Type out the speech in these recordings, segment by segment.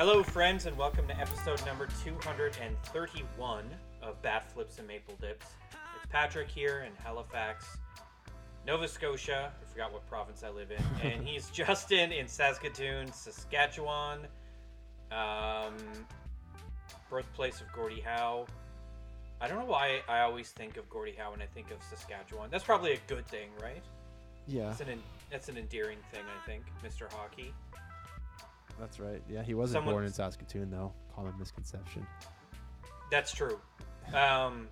Hello, friends, and welcome to episode number 231 of Bat Flips and Maple Dips. It's Patrick here in Halifax, Nova Scotia. I forgot what province I live in. And he's Justin in Saskatoon, Saskatchewan, um, birthplace of Gordie Howe. I don't know why I always think of Gordie Howe when I think of Saskatchewan. That's probably a good thing, right? Yeah, It's an, en- that's an endearing thing, I think, Mr. Hockey. That's right. Yeah, he wasn't Someone- born in Saskatoon though. Common misconception. That's true. Um,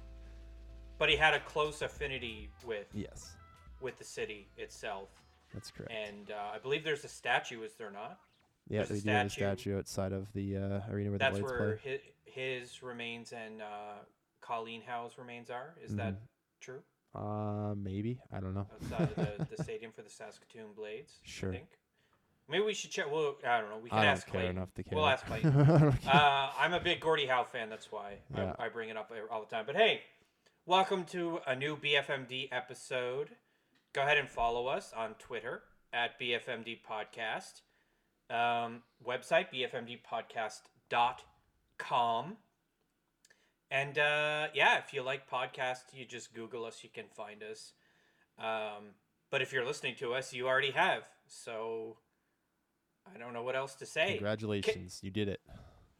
but he had a close affinity with Yes, with the city itself, that's correct. and uh, I believe there's a statue. Is there not? yeah, there's a they do have a statue. outside of the uh, arena where That's the where play. his, his remains and uh, Colleen Howe's remains are. Is that Mhm. true? Uh, maybe I don't know. Outside of the, the stadium for the Saskatoon Blades. Sure. I think. Maybe we should check. Well, I don't know. We can I don't ask care Clayton. enough to care. We'll ask Clayton. uh, I'm a big Gordie Howe fan. That's why Yeah. I, I bring it up all the time. But hey, welcome to a new BFMD episode. Go ahead and follow us on Twitter at BFMD Podcast. Um, website bfmdpodcast.com. And uh, yeah, if you like podcasts, you just Google us. You can find us. Um, but if you're listening to us, you already have. So I don't know what else to say. Congratulations, you did it.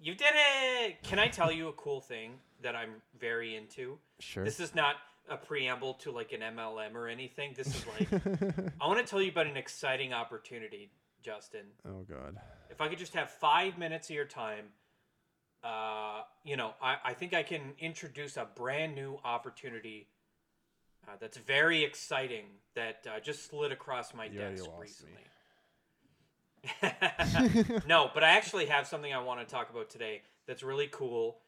You did it! Can I tell you a cool thing that I'm very into? Sure. This is not a preamble to like an MLM or anything. This is like I want to tell you about an exciting opportunity, Justin. oh God. If I could just have five minutes of your time, uh, you know, I, I think I can introduce a brand new opportunity uh, that's very exciting that uh, just slid across my You desk recently. no, but I actually have something I want to talk about today that's really cool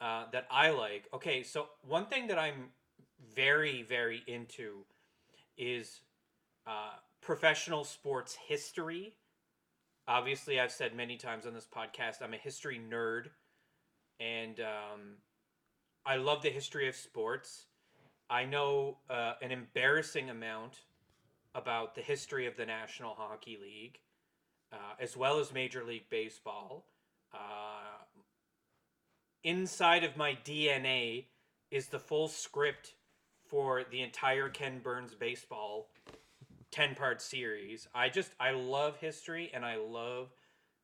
uh, that I like. Okay, so one thing that I'm very, very into is uh, professional sports history. Obviously, I've said many times on this podcast, I'm a history nerd, and um, I love the history of sports. I know uh, an embarrassing amount about the history of the National Hockey League, uh, as well as Major League Baseball. Uh, inside of my DNA is the full script for the entire Ken Burns baseball 10 part series. I just, I love history and I love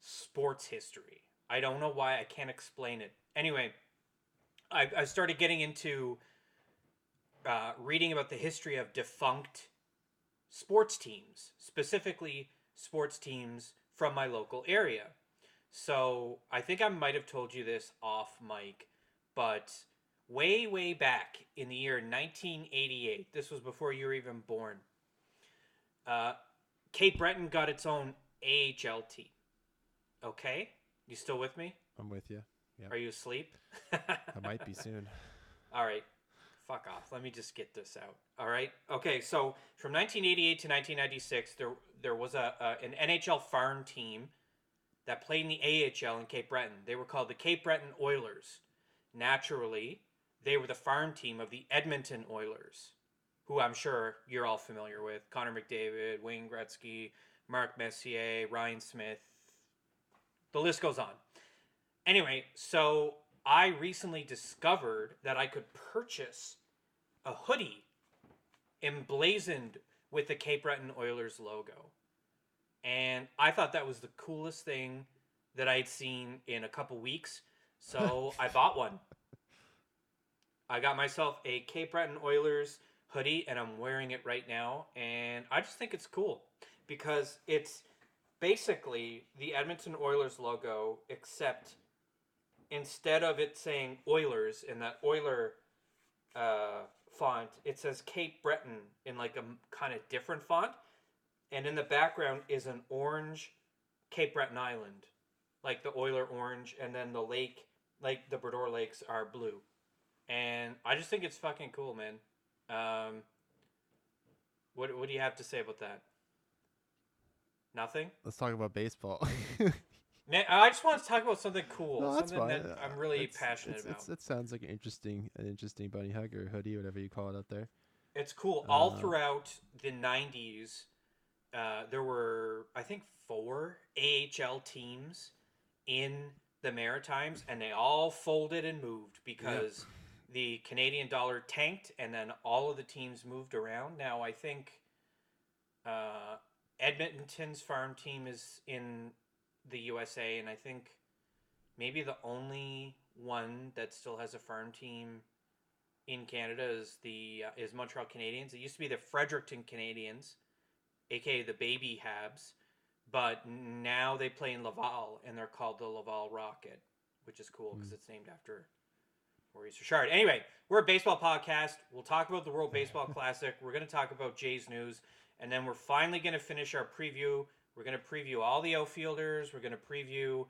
sports history. I don't know why, I can't explain it. Anyway, I, I started getting into uh, reading about the history of defunct sports teams, specifically sports teams from my local area. So I think I might have told you this off mic, but way, way back in the year 1988, this was before you were even born, uh, Cape Breton got its own AHL team. Okay? You still with me? I'm with you. Are you asleep? I might be soon. All right. Fuck off. Let me just get this out. All right. Okay. So from 1988 to 1996, there there was a, a an NHL farm team that played in the AHL in Cape Breton. They were called the Cape Breton Oilers. Naturally, they were the farm team of the Edmonton Oilers, who I'm sure you're all familiar with: Connor McDavid, Wayne Gretzky, Mark Messier, Ryan Smyth. The list goes on. Anyway, so I recently discovered that I could purchase a hoodie emblazoned with the Cape Breton Oilers logo. And I thought that was the coolest thing that I'd seen in a couple weeks. So I bought one. I got myself a Cape Breton Oilers hoodie and I'm wearing it right now. And I just think it's cool because it's basically the Edmonton Oilers logo, except instead of it saying Oilers in that Oiler uh, font, it says Cape Breton in like a kind of different font. And in the background is an orange Cape Breton Island, like the Oiler orange, and then the lake, like the Bras d'Or Lakes, are blue. And I just think it's fucking cool, man. Um, what what do you have to say about that? Nothing. Let's talk about baseball. Man, I just want to talk about something cool, No, that's something fine. that Uh, I'm really it's- passionate it's, about. It's, it sounds like an interesting, an interesting bunny hug or hoodie, whatever you call it out there. It's cool. All Uh, throughout the '90s, uh, there were I think four AHL teams in the Maritimes, and they all folded and moved because the Canadian dollar tanked, and then all of the teams moved around. Now I think uh, Edmonton's farm team is in the USA, and I think maybe the only one that still has a farm team in Canada is the uh, is Montreal Canadiens. It used to be the Fredericton Canadiens, aka the Baby Habs, but now they play in Laval and they're called the Laval Rocket, which is cool because it's named after Maurice Richard. Anyway, we're a baseball podcast. We'll talk about the World Baseball Classic. We're going to talk about Jays news, and then we're finally going to finish our preview. We're going to preview all the outfielders. We're going to preview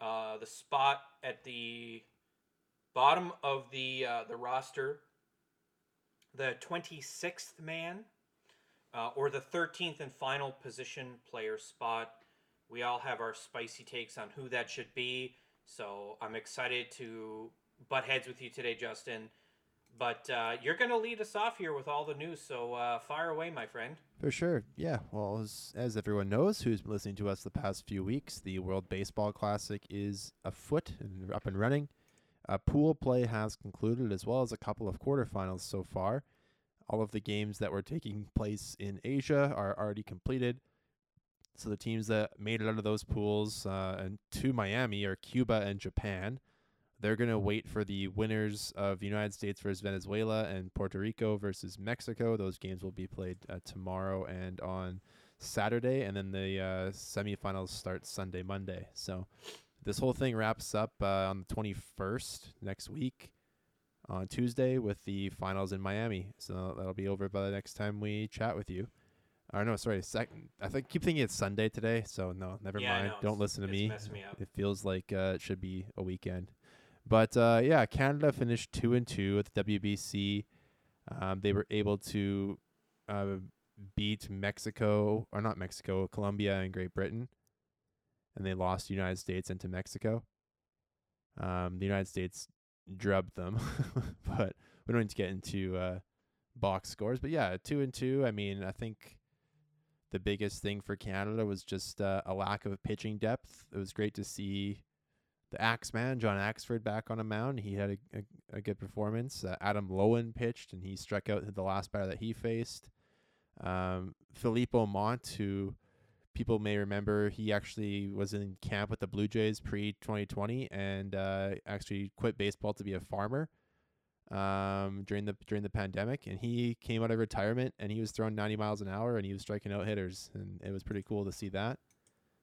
uh, the spot at the bottom of the uh, the roster, the 26th man, uh, or the 13th and final position player spot. We all have our spicy takes on who that should be. So I'm excited to butt heads with you today, Justin. But uh, you're going to lead us off here with all the news. So uh, fire away, my friend. For sure. Yeah. Well, as, as everyone knows who's been listening to us the past few weeks, the World Baseball Classic is afoot and up and running. Uh, pool play has concluded, as well as a couple of quarterfinals so far. All of the games that were taking place in Asia are already completed. So the teams that made it out of those pools uh, and to Miami are Cuba and Japan. They're going to wait for the winners of United States versus Venezuela and Puerto Rico versus Mexico. Those games will be played uh, tomorrow and on Saturday, and then the uh, semifinals start Sunday, Monday. So this whole thing wraps up uh, on the 21st next week on Tuesday with the finals in Miami. So that'll be over by the next time we chat with you. Or no, sorry, second. I think keep thinking it's Sunday today. So no, never Yeah, mind. Don't listen to me. me. It feels like uh, it should be a weekend. But uh, yeah, Canada finished two and two at the WBC. Um, they were able to uh, beat Mexico, or not Mexico, Colombia and Great Britain, and they lost the United States into Mexico. Um, the United States drubbed them, but we don't need to get into uh, box scores. But yeah, two and two. I mean, I think the biggest thing for Canada was just uh, a lack of pitching depth. It was great to see the Axeman, John Axford, back on a mound. He had a, a, a good performance. Uh, Adam Loewen pitched, and he struck out the last batter that he faced. Um, Phillippe Aumont, who people may remember, he actually was in camp with the Blue Jays pre 2020 and uh, actually quit baseball to be a farmer um, during the during the pandemic. And he came out of retirement and he was throwing 90 miles an hour and he was striking out hitters, and it was pretty cool to see that.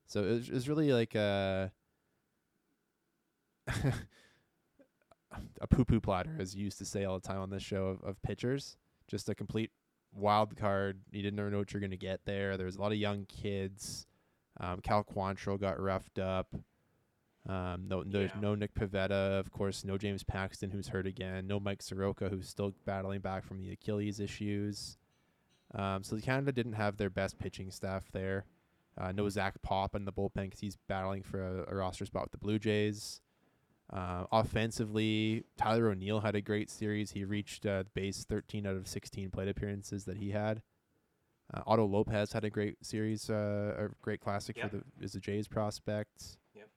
So it was, it was really like a a poo poo platter, as you used to say all the time on this show of, of pitchers. Just a complete wild card. You didn't know what you're going to get there. There was a lot of young kids. Um, Cal Quantrill got roughed up. Um, no, no, Yeah. no Nick Pivetta, of course. No James Paxton, who's hurt again. No Mike Soroka, who's still battling back from the Achilles issues. Um, so Canada didn't have their best pitching staff there. Uh, no Zach Pop in the bullpen because he's battling for a, a roster spot with the Blue Jays. Uh, offensively, Tyler O'Neill had a great series. He reached uh, base 13 out of 16 plate appearances that he had. Uh, Otto Lopez had a great series, uh, a great classic Yep. for the as a Jays prospect. Yep.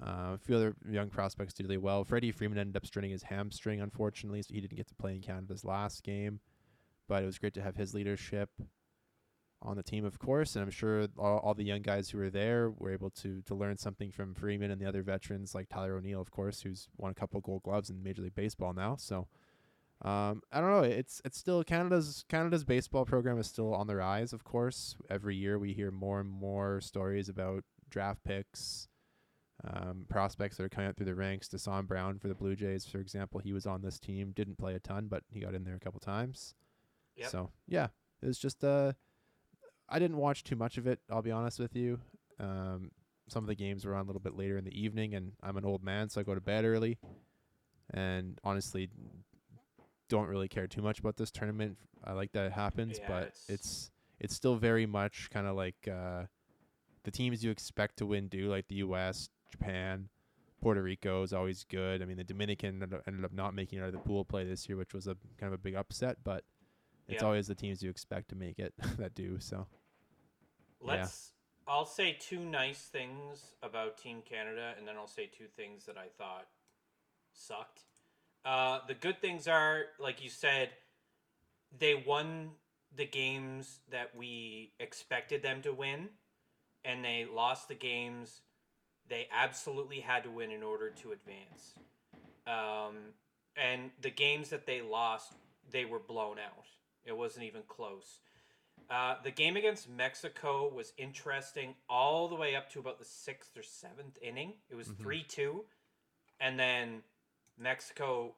Uh, a few other young prospects did really well. Freddie Freeman ended up straining his hamstring, unfortunately, so he didn't get to play in Canada's last game. But it was great to have his leadership on the team, of course, and I'm sure all, all the young guys who were there were able to to learn something from Freeman and the other veterans like Tyler O'Neill, of course, who's won a couple Gold Gloves in Major League Baseball now. So, um, I don't know. It's it's still Canada's Canada's baseball program is still on the rise. Of course, every year we hear more and more stories about draft picks, um, prospects that are coming up through the ranks. Dasan Brown for the Blue Jays, for example, he was on this team, didn't play a ton, but he got in there a couple times. Yep. So yeah, it was just uh, I didn't watch too much of it. I'll be honest with you. Um, some of the games were on a little bit later in the evening, and I'm an old man, so I go to bed early. And honestly, don't really care too much about this tournament. I like that it happens, Yeah, but it's- it's it's still very much kind of like uh, the teams you expect to win do, like the U.S., Japan, Puerto Rico is always good. I mean, the Dominican ended up, ended up not making it out of the pool play this year, which was a kind of a big upset, but it's Yeah. always the teams you expect to make it that do. So Yeah. Let's I'll say two nice things about Team Canada, and then I'll say two things that I thought sucked. Uh, the good things are, like you said, they won the games that we expected them to win, and they lost the games they absolutely had to win in order to advance. Um, and the games that they lost, they were blown out. It wasn't even close. Uh, the game against Mexico was interesting all the way up to about the sixth or seventh inning. It was Mhm. 3 2. And then Mexico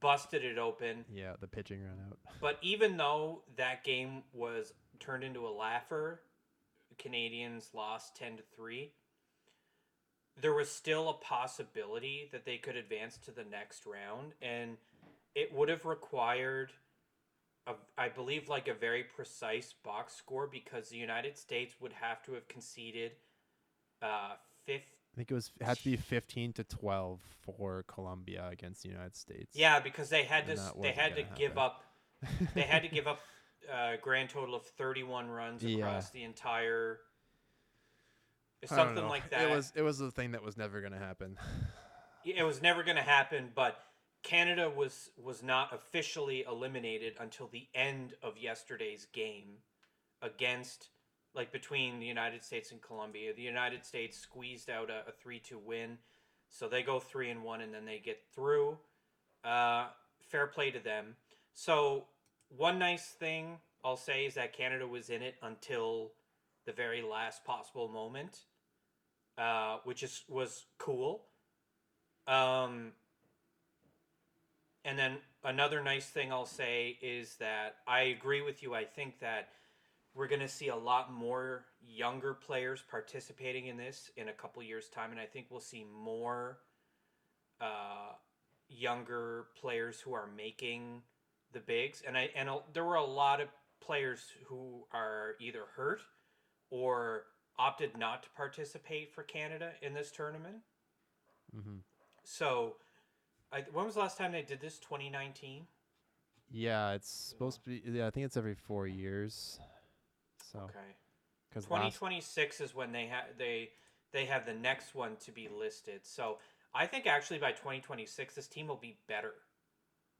busted it open. Yeah, the pitching ran out. But even though that game was turned into a laugher, Canadians lost 10 to 3. There was still a possibility that they could advance to the next round and it would have required a, I believe like a very precise box score because the United States would have to have conceded uh fifth I think it was had to be 15 to 12 for Colombia against the United States. Yeah, because they had to And they had to give happen. up they had to give up a grand total of 31 runs Yeah. across the entire something like that. It was it was a thing that was never gonna happen. it was never going to happen, but Canada was was not officially eliminated until the end of yesterday's game against like between the United States and Colombia. The United States squeezed out a, a 3-2 win. So they go 3 and 1 and then they get through. Uh fair play to them. So one nice thing I'll say is that Canada was in it until the very last possible moment. Uh, which is was cool. Um, and then another nice thing I'll say is that I agree with you. I think that we're going to see a lot more younger players participating in this in a couple years' time, and I think we'll see more uh, younger players who are making the bigs. And I and a, there were a lot of players who are either hurt or opted not to participate for Canada in this tournament. hmm So, I, when was the last time they did this? 2019. Yeah, it's supposed to be. Yeah, I think it's every four years. So Okay. because last 2026 is when they have they they have the next one to be listed. So I think actually by 2026 this team will be better.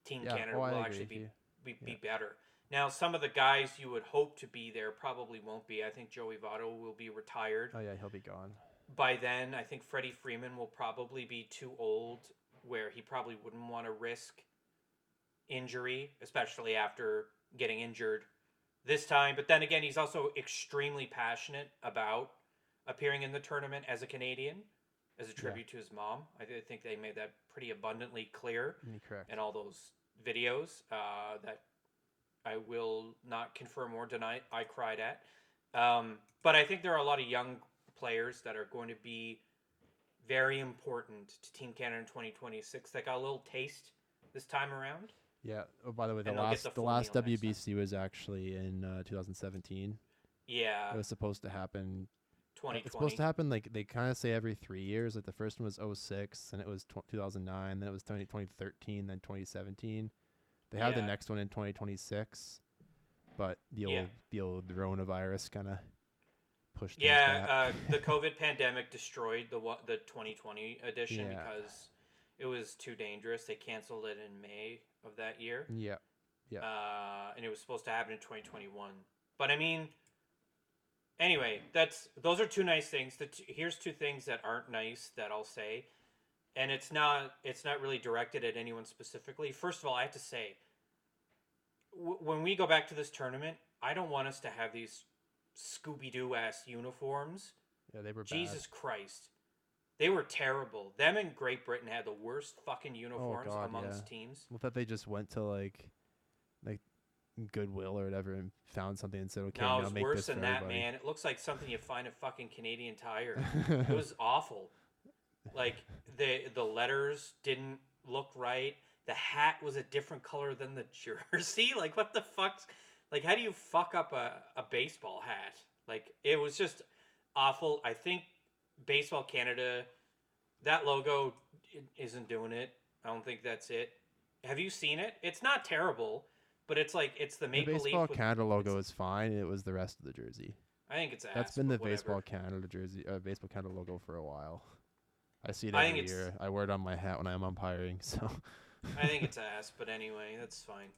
Team yeah, Canada oh, will actually be, be be better. Now some of the guys you would hope to be there probably won't be. I think Joey Votto will be retired Oh yeah, he'll be gone. by then. I think Freddie Freeman will probably be too old where he probably wouldn't want to risk injury, especially after getting injured this time. But then again, he's also extremely passionate about appearing in the tournament as a Canadian, as a tribute to his mom. I think they made that pretty abundantly clear Mm, Correct. in all those videos uh, that I will not confirm or deny I cried at. Um, but I think there are a lot of young players that are going to be very important to Team Canada in 2026 that got a little taste this time around. Yeah. Oh, by the way, the last the the, last meal next time. WBC was actually in uh, 2017. Yeah, it was supposed to happen. uh, 2020. It's supposed to happen like they kind of say every three years. Like the first one was 06, and it was tw- 2009. Then it was 20, 2013, then 2017. They have the next one in 2026, but the Yeah. old the old coronavirus kind of pushed. Yeah, uh, the COVID pandemic destroyed the the 2020 edition Yeah. because it was too dangerous. They canceled it in May of that year. yeah. Yeah. Uh, and it was supposed to happen in 2021. But I mean, anyway, that's those are two nice things. The t- here's two things that aren't nice that I'll say, and it's not it's not really directed at anyone specifically. First of all, I have to say, w- when we go back to this tournament, I don't want us to have these Scooby Doo ass uniforms. Yeah, they were bad. Jesus Christ. They were terrible. Them and Great Britain had the worst fucking oh, uniforms Oh, God, amongst yeah. teams. Well, that they just went to like, like Goodwill or whatever and found something and said, "Okay, no, now it was make worse than that, everybody." man. It looks like something you find at fucking Canadian Tire. it was awful. Like the the letters didn't look right. The hat was a different color than the jersey. Like what the fuck's like how do you fuck up a, a baseball hat? Like it was just awful. I think Baseball Canada that logo isn't doing it. I don't think that's it. Have you seen it? It's not terrible, but it's like it's the the maple baseball leaf Canada logo is fine. It was the rest of the jersey. I think it's ass. That's been the whatever. baseball Canada jersey, uh, baseball Canada logo for a while. I see it I every year. I wear it on my hat when I'm umpiring. So I think it's ass, but anyway, that's fine.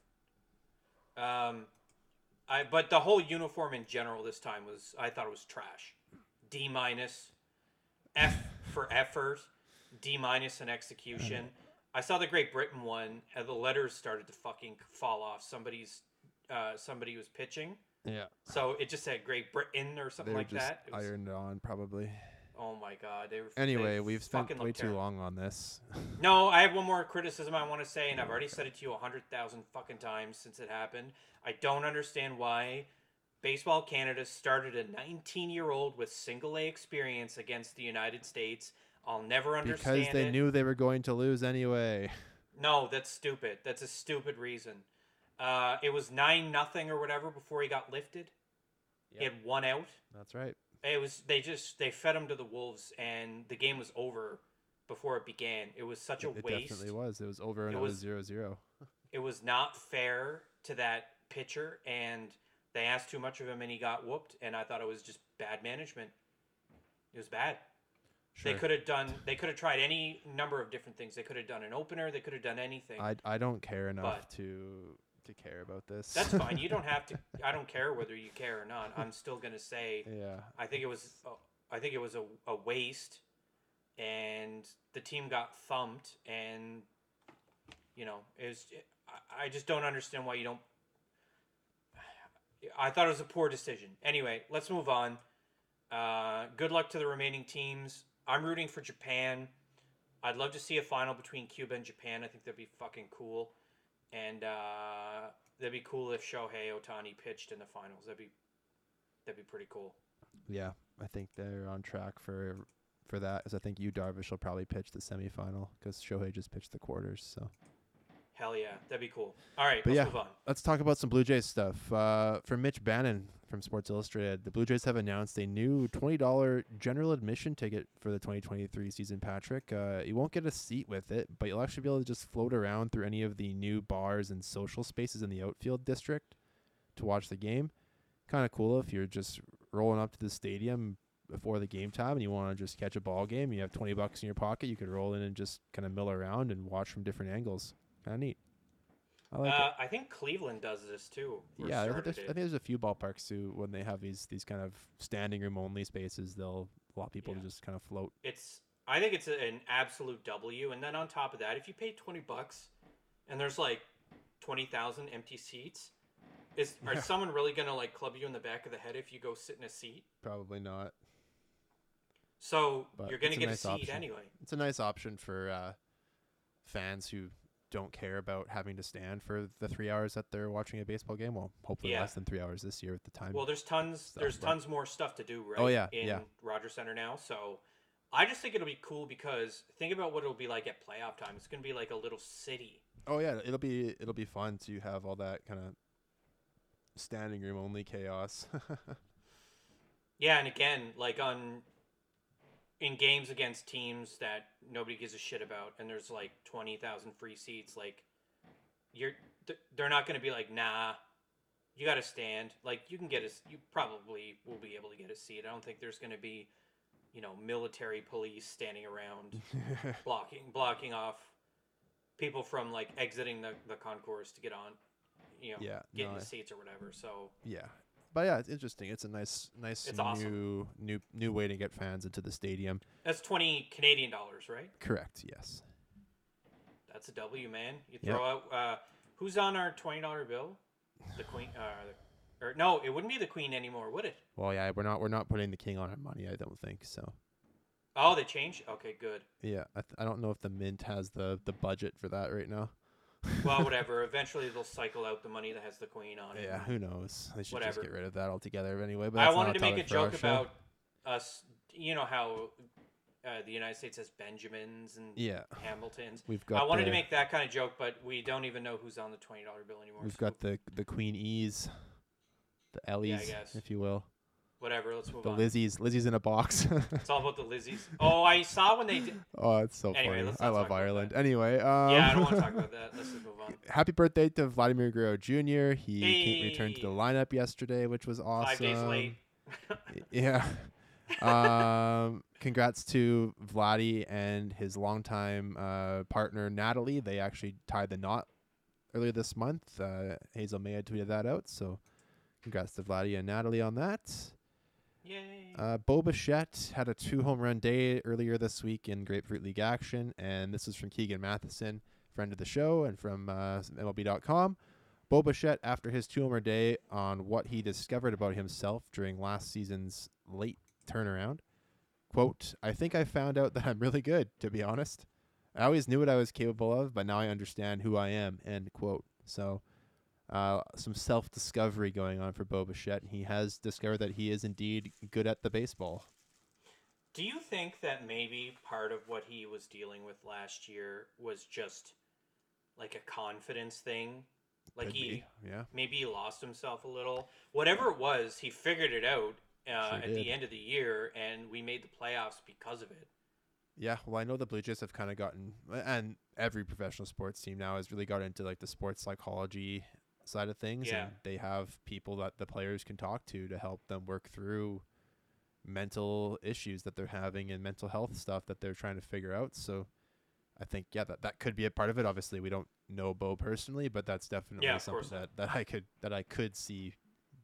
Um, I but the whole uniform in general this time was I thought it was trash. D minus, F for effort, D minus in execution. I saw the Great Britain one, and the letters started to fucking fall off. Somebody's, uh, somebody was pitching, yeah, so it just said Great Britain or they something were like just that. It was- ironed on probably. Oh my god, they were. Anyway, they we've spent way too terrible. long on this. No, I have one more criticism I want to say, and I've already said it to you a hundred thousand fucking times since it happened. I don't understand why Baseball Canada started a 19 year old with single A experience against the United States. I'll never understand because they it. knew they were going to lose anyway. No, that's stupid. That's a stupid reason. Uh, it was nine nothing or whatever before he got lifted. He had one out. That's right. It was they just they fed him to the wolves, and the game was over before it began. It was such a It, it waste. definitely was. It was over and It it was was- zero zero. it was not fair to that pitcher and they asked too much of him and he got whooped and I thought it was just bad management. It was bad. Sure. They could have done they could have tried any number of different things. They could have done an opener, they could have done anything. I, I don't care enough But- to to care about this. That's fine. You don't have to I don't care whether you care or not. I'm still going to say yeah. I think it was uh, I think it was a, a waste and the team got thumped and you know, it was I, I just don't understand why you don't I thought it was a poor decision. Anyway, let's move on. Uh, good luck to the remaining teams. I'm rooting for Japan. I'd love to see a final between Cuba and Japan. I think that'd be fucking cool. And uh, that'd be cool if Shohei Ohtani pitched in the finals. That'd be that'd be pretty cool. Yeah. I think they're on track for for that. As I think Yu Darvish will probably pitch the semifinal because Shohei just pitched the quarters. So Hell yeah, that'd be cool. All right, But let's yeah. move on. let's talk about some Blue Jays stuff. Uh, from Mitch Bannon from Sports Illustrated, the Blue Jays have announced a new twenty dollar general admission ticket for the twenty twenty three season. Patrick, uh, you won't get a seat with it, but you'll actually be able to just float around through any of the new bars and social spaces in the outfield district to watch the game. Kind of cool if you're just rolling up to the stadium before the game time and you want to just catch a ball game. You have twenty bucks in your pocket. You could roll in and just kind of mill around and watch from different angles. Kind of neat. I like it. uh, I think Cleveland does this too. Yeah, I think, there's, I think there's a few ballparks too when they have these these kind of standing room only spaces. They'll allow people Yeah. to just kind of float. it's I think it's an absolute W. And then on top of that, if you pay twenty bucks, and there's like twenty thousand empty seats, is are Yeah. someone really gonna like club you in the back of the head if you go sit in a seat? Probably not. So But you're gonna get nice a seat option. anyway. It's a nice option for uh, fans who don't care about having to stand for the three hours that they're watching a baseball game. Well, hopefully Yeah. less than three hours this year at the time. Well, there's tons. There's but- tons more stuff to do, right? Oh, yeah, in yeah. Rogers Center now. So, I just think it'll be cool because think about what it'll be like at playoff time. It's gonna be like a little city. oh yeah, it'll be it'll be fun to have all that kind of standing room only chaos. Yeah, and again, like on in games against teams that nobody gives a shit about, and there's like twenty thousand free seats, like you're they're not going to be like, nah, you got to stand. Like you can get a, you probably will be able to get a seat. I don't think there's going to be, you know, military police standing around blocking blocking off people from like exiting the the concourse to get on, you know, Yeah, get no, the seats or whatever. So Yeah. But yeah, it's interesting. It's a nice nice It's new awesome. new new way to get fans into the stadium. that's twenty Canadian dollars, right? Correct, yes. That's a W, man. You throw out uh, who's on our twenty dollar bill? The queen, uh, the, or no, it wouldn't be the queen anymore, would it? Well, yeah, we're not we're not putting the king on our money, I don't think. So, Oh, they changed. Okay, good. yeah, I, th- I don't know if the mint has the the budget for that right now. Well, whatever. Eventually, they'll cycle out the money that has the queen on it. Yeah, who knows? They should Whatever. just get rid of that altogether anyway. But I wanted to make a joke about us. You know how uh, the United States has Benjamins and Yeah, Hamiltons. we've got. I wanted the, to make that kind of joke, but we don't even know who's on the twenty dollar bill anymore. We've so got the the Queen E's, the Ellies, guess. if you will, whatever. Let's move the on. Lizzies. Lizzie's in a box. It's all about the Lizzies. Oh, I saw when they did. oh, it's so Anyway, funny. I love Ireland. Anyway, um, Yeah, I don't want to talk about that. Let's just move on. happy birthday to Vladimir Guerrero Jr. He came, returned to the lineup yesterday, which was awesome. Five days late. yeah. Um, congrats to Vladdy and his longtime uh, partner Natalie. They actually tied the knot earlier this month. Uh, Hazel Mae had tweeted that out, so congrats to Vladdy and Natalie on that. Yay. Uh, Bo Bichette had a two home run day earlier this week in Grapefruit League action, and this is from Keegan Matheson, friend of the show, and from uh, MLB.com. Bo Bichette, after his two homer day on what he discovered about himself during last season's late turnaround, quote, I think I found out that I'm really good, to be honest. I always knew what I was capable of, but now I understand who I am, end quote. So, uh, some self discovery going on for Bo Bichette. He has discovered that he is indeed good at the baseball. Do you think that maybe part of what he was dealing with last year was just like a confidence thing? Like Could he be, yeah. maybe he lost himself a little. Whatever it was, he figured it out uh, at did. the end of the year, and we made the playoffs because of it. Yeah, well, I know the Blue Jays have kind of gotten, and every professional sports team now has really got into like the sports psychology side of things, Yeah. and they have people that the players can talk to to help them work through mental issues that they're having and mental health stuff that they're trying to figure out. So, I think yeah, that that could be a part of it. Obviously, we don't know Bo personally, but that's definitely Yeah, something that that I could that I could see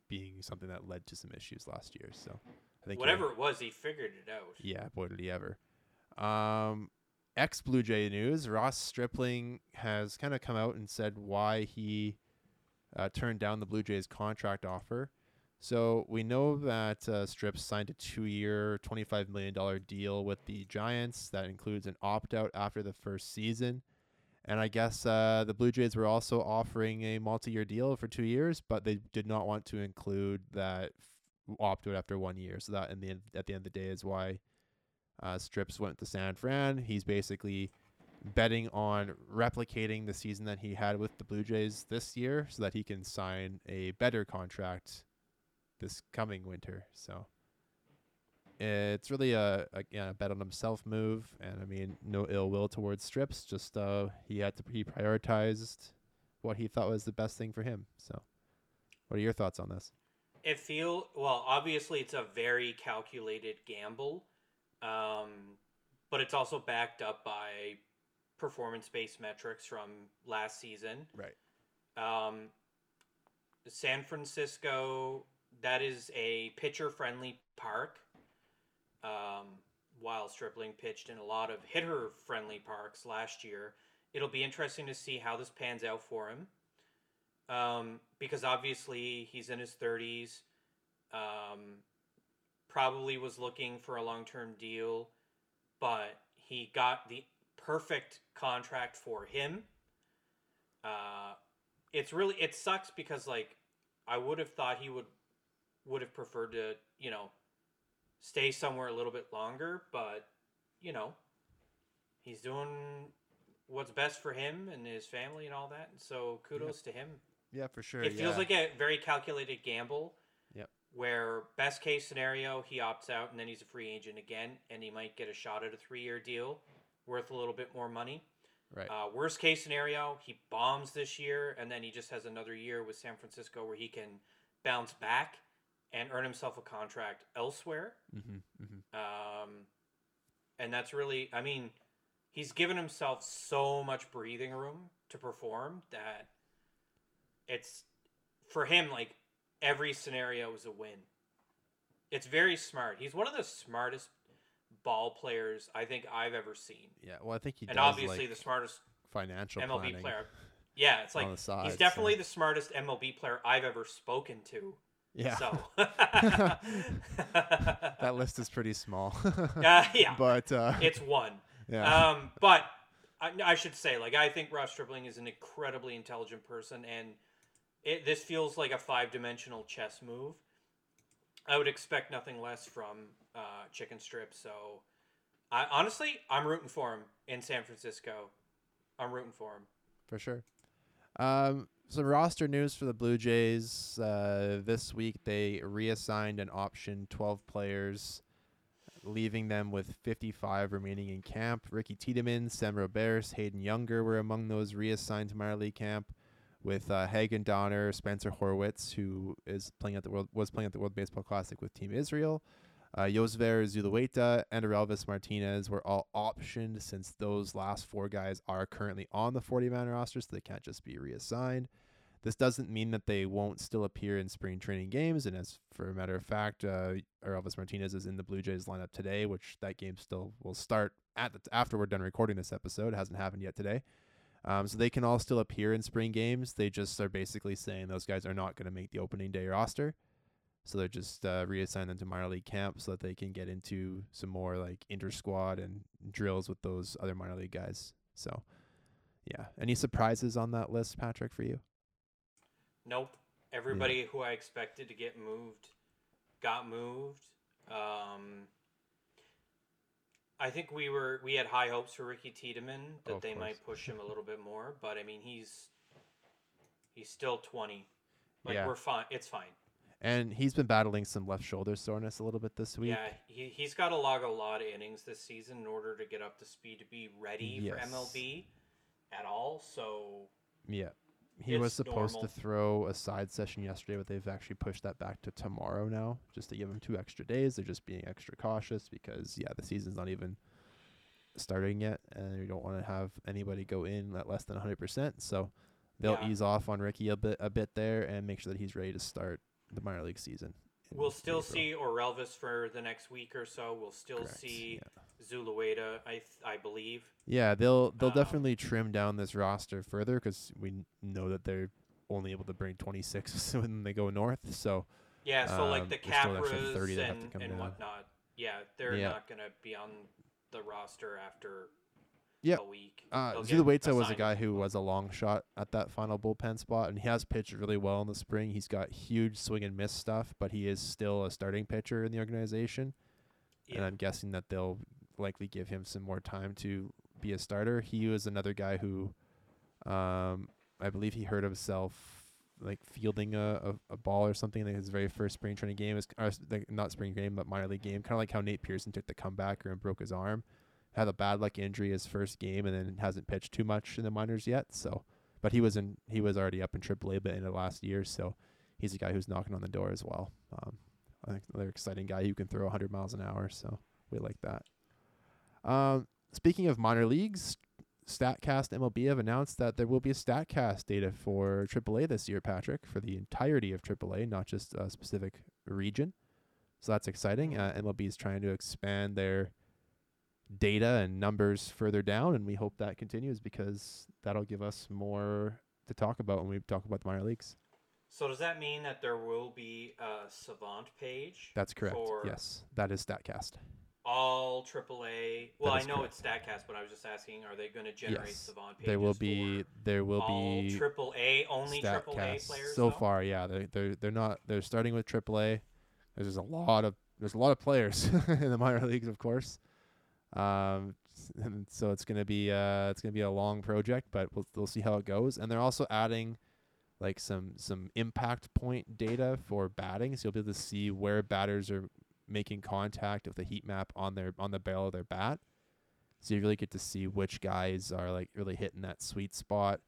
being something that led to some issues last year. So, I think Whatever it was, he figured it out. yeah, boy did he ever. Um, ex Blue Jay news: Ross Stripling has kind of come out and said why he uh, turned down the Blue Jays contract offer. So we know that uh, Strips signed a two-year, twenty-five million dollar deal with the Giants that includes an opt-out after the first season. And I guess uh, the Blue Jays were also offering a multi-year deal for two years, but they did not want to include that opt-out after one year. So that, in the end, at the end of the day, is why uh, Strips went to San Fran. He's basically betting on replicating the season that he had with the Blue Jays this year, so that he can sign a better contract this coming winter. So it's really a, yeah, a bet on himself move, and I mean no ill will towards Strips. Just uh, he had to he prioritized what he thought was the best thing for him. So, what are your thoughts on this? It feel well. Obviously, it's a very calculated gamble, um, but it's also backed up by performance-based metrics from last season. Right. Um, San Francisco, that is a pitcher-friendly park. Um, while Stripling pitched in a lot of hitter-friendly parks last year, it'll be interesting to see how this pans out for him. Um, because obviously he's in his 30s. Um, probably was looking for a long-term deal, but he got the perfect contract for him. Uh, it's really it sucks because like I would have thought he would would have preferred to you know stay somewhere a little bit longer, but you know he's doing what's best for him and his family and all that. And so kudos to him. Yeah, for sure. It feels like a very calculated gamble. Yep. Where best case scenario he opts out and then he's a free agent again and he might get a shot at a three year deal worth a little bit more money. right. Uh, worst case scenario, he bombs this year, and then he just has another year with San Francisco where he can bounce back and earn himself a contract elsewhere. mm-hmm, mm-hmm. Um, and that's really, I mean, he's given himself so much breathing room to perform that it's for him like every scenario is a win. It's very smart. He's one of the smartest ball players I think I've ever seen. Yeah. Well, I think he and does obviously like the smartest financial MLB player. Yeah, it's like side, he's so- definitely the smartest MLB player I've ever spoken to. Yeah. So that list is pretty small. uh, yeah, but uh, it's one. yeah. Um, but I, I should say, like, I think Ross Stripling is an incredibly intelligent person, and it, this feels like a five-dimensional chess move. I would expect nothing less from uh, Chicken Strip. So, I honestly, I'm rooting for him in San Francisco. I'm rooting for him. for sure. Um, some roster news for the Blue Jays. Uh, this week they reassigned an option 12 players, leaving them with 55 remaining in camp. Ricky Tiedemann, Sem Robberse, Hayden Juenger were among those reassigned to minor league camp, with uh, Hagan Danner, Spencer Horwitz, who is playing at the world was playing at the World Baseball Classic with Team Israel. Uh, Yosver Zulueta and Orelvis Martinez were all optioned since those last four guys are currently on the 40 man roster, so they can't just be reassigned. This doesn't mean that they won't still appear in spring training games. And as for a matter of fact, uh, Orelvis Martinez is in the Blue Jays lineup today, which that game still will start at the, after we're done recording this episode. It hasn't happened yet today. Um, so they can all still appear in spring games. They just are basically saying those guys are not going to make the opening day roster. So they're just uh, reassign them to minor league camp so that they can get into some more like inter squad and drills with those other minor league guys. So, yeah. Any surprises on that list, Patrick, for you? Nope. Everybody who I expected to get moved got moved. Um, I think we were we had high hopes for Ricky Tiedemann that Of they might push him a little bit more, but I mean he's he's still twenty. Like Yeah. we're fine. It's fine. And he's been battling some left shoulder soreness a little bit this week. Yeah, he he's got to log a lot of innings this season in order to get up to speed to be ready Yes. for MLB at all. So Yeah. He was supposed normal. to throw a side session yesterday, but they've actually pushed that back to tomorrow now, just to give him two extra days. They're just being extra cautious because, yeah, the season's not even starting yet, and you don't want to have anybody go in at less than 100%. So they'll Yeah. ease off on Ricky a bit, a bit there, and make sure that he's ready to start the minor league season. We'll still April. see Orelvis for the next week or so. We'll still Correct, see yeah. Zulueta, I th- I believe. Yeah, they'll they'll Um, definitely trim down this roster further because we know that they're only able to bring 26 when they go north. So Yeah, so like Um, the an extra Capras 30 that have to and, and down. whatnot. Yeah, they're Yeah. not gonna be on the roster after Yep. a week. Uh, get was a guy who was a long shot at that final bullpen spot, and he has pitched really well in the spring. He's got huge swing and miss stuff, but he is still a starting pitcher in the organization, and I'm guessing that they'll likely give him some more time to be a starter. He was another guy who, um, I believe he hurt himself like fielding a, a, a ball or something in his very first spring training game. Is or like, not spring game, but minor league game. Kind of like how Nate Pearson took the comebacker and broke his arm had a bad luck injury his first game and then hasn't pitched too much in the minors yet. So, but he was in he was already up in AAA, but in the last year, so he's a guy who's knocking on the door as well. Um, I think another exciting guy who can throw 100 miles an hour, so we like that. Um, speaking of minor leagues, Statcast MLB have announced that there will be a Statcast data for AAA this year, Patrick, for the entirety of AAA, not just a specific region. So that's exciting. Uh, MLB is trying to expand their data and numbers further down, and we hope that continues because that'll give us more to talk about when we talk about the minor leagues. So does that mean that there will be a Savant page? That's correct. Yes, that is Statcast. all AAA. Well, I know correct. it's Statcast, but I was just asking: Are they going to generate Yes, Savant pages? There will be there will all be AAA only AAA Statcast. players. So though? far, yeah, they're they're they're not they're starting with AAA. There's a lot of there's a lot of players in the minor leagues, of course. Um, so it's gonna be uh it's gonna be a long project, but we'll we'll see how it goes. And they're also adding like some some impact point data for batting, so you'll be able to see where batters are making contact with the heat map on their on the barrel of their bat. So you really get to see which guys are like really hitting that sweet spot,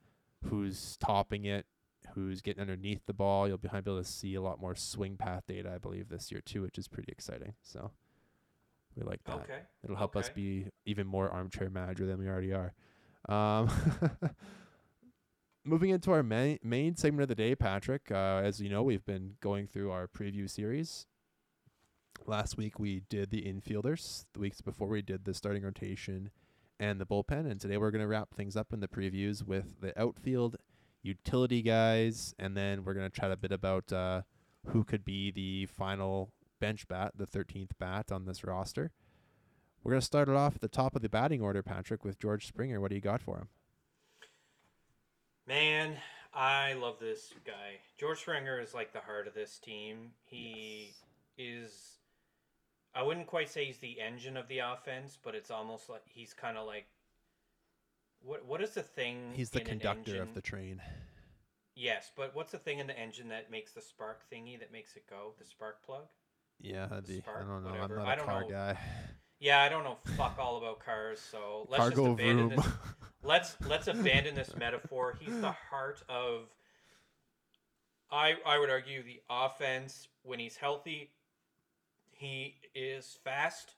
who's topping it, who's getting underneath the ball. You'll be able to see a lot more swing path data, I believe, this year too, which is pretty exciting. So we like that. Okay. It'll help us be even more armchair manager than we already are. Um, moving into our main, main segment of the day, Patrick. Uh, as you know, we've been going through our preview series. Last week we did the infielders. The weeks before we did the starting rotation and the bullpen. And today we're going to wrap things up in the previews with the outfield utility guys. And then we're going to chat a bit about uh, who could be the final bench bat, the 13th bat on this roster. We're going to start it off at the top of the batting order, Patrick, with George Springer. What do you got for him? Man, I love this guy. George Springer is like the heart of this team. He is. I wouldn't quite say he's the engine of the offense, but it's almost like he's kind of like. What What is the thing? He's the conductor of the train. Yes, but what's the thing in the engine that makes the spark thingy that makes it go? The spark plug. Yeah, the, I Spark, don't know. whatever. I'm not a car know. guy. Yeah, I don't know fuck all about cars, so let's Cargo just abandon vroom. this. Let's let's abandon this metaphor. He's the heart of I I would argue the offense when he's healthy, he is fast.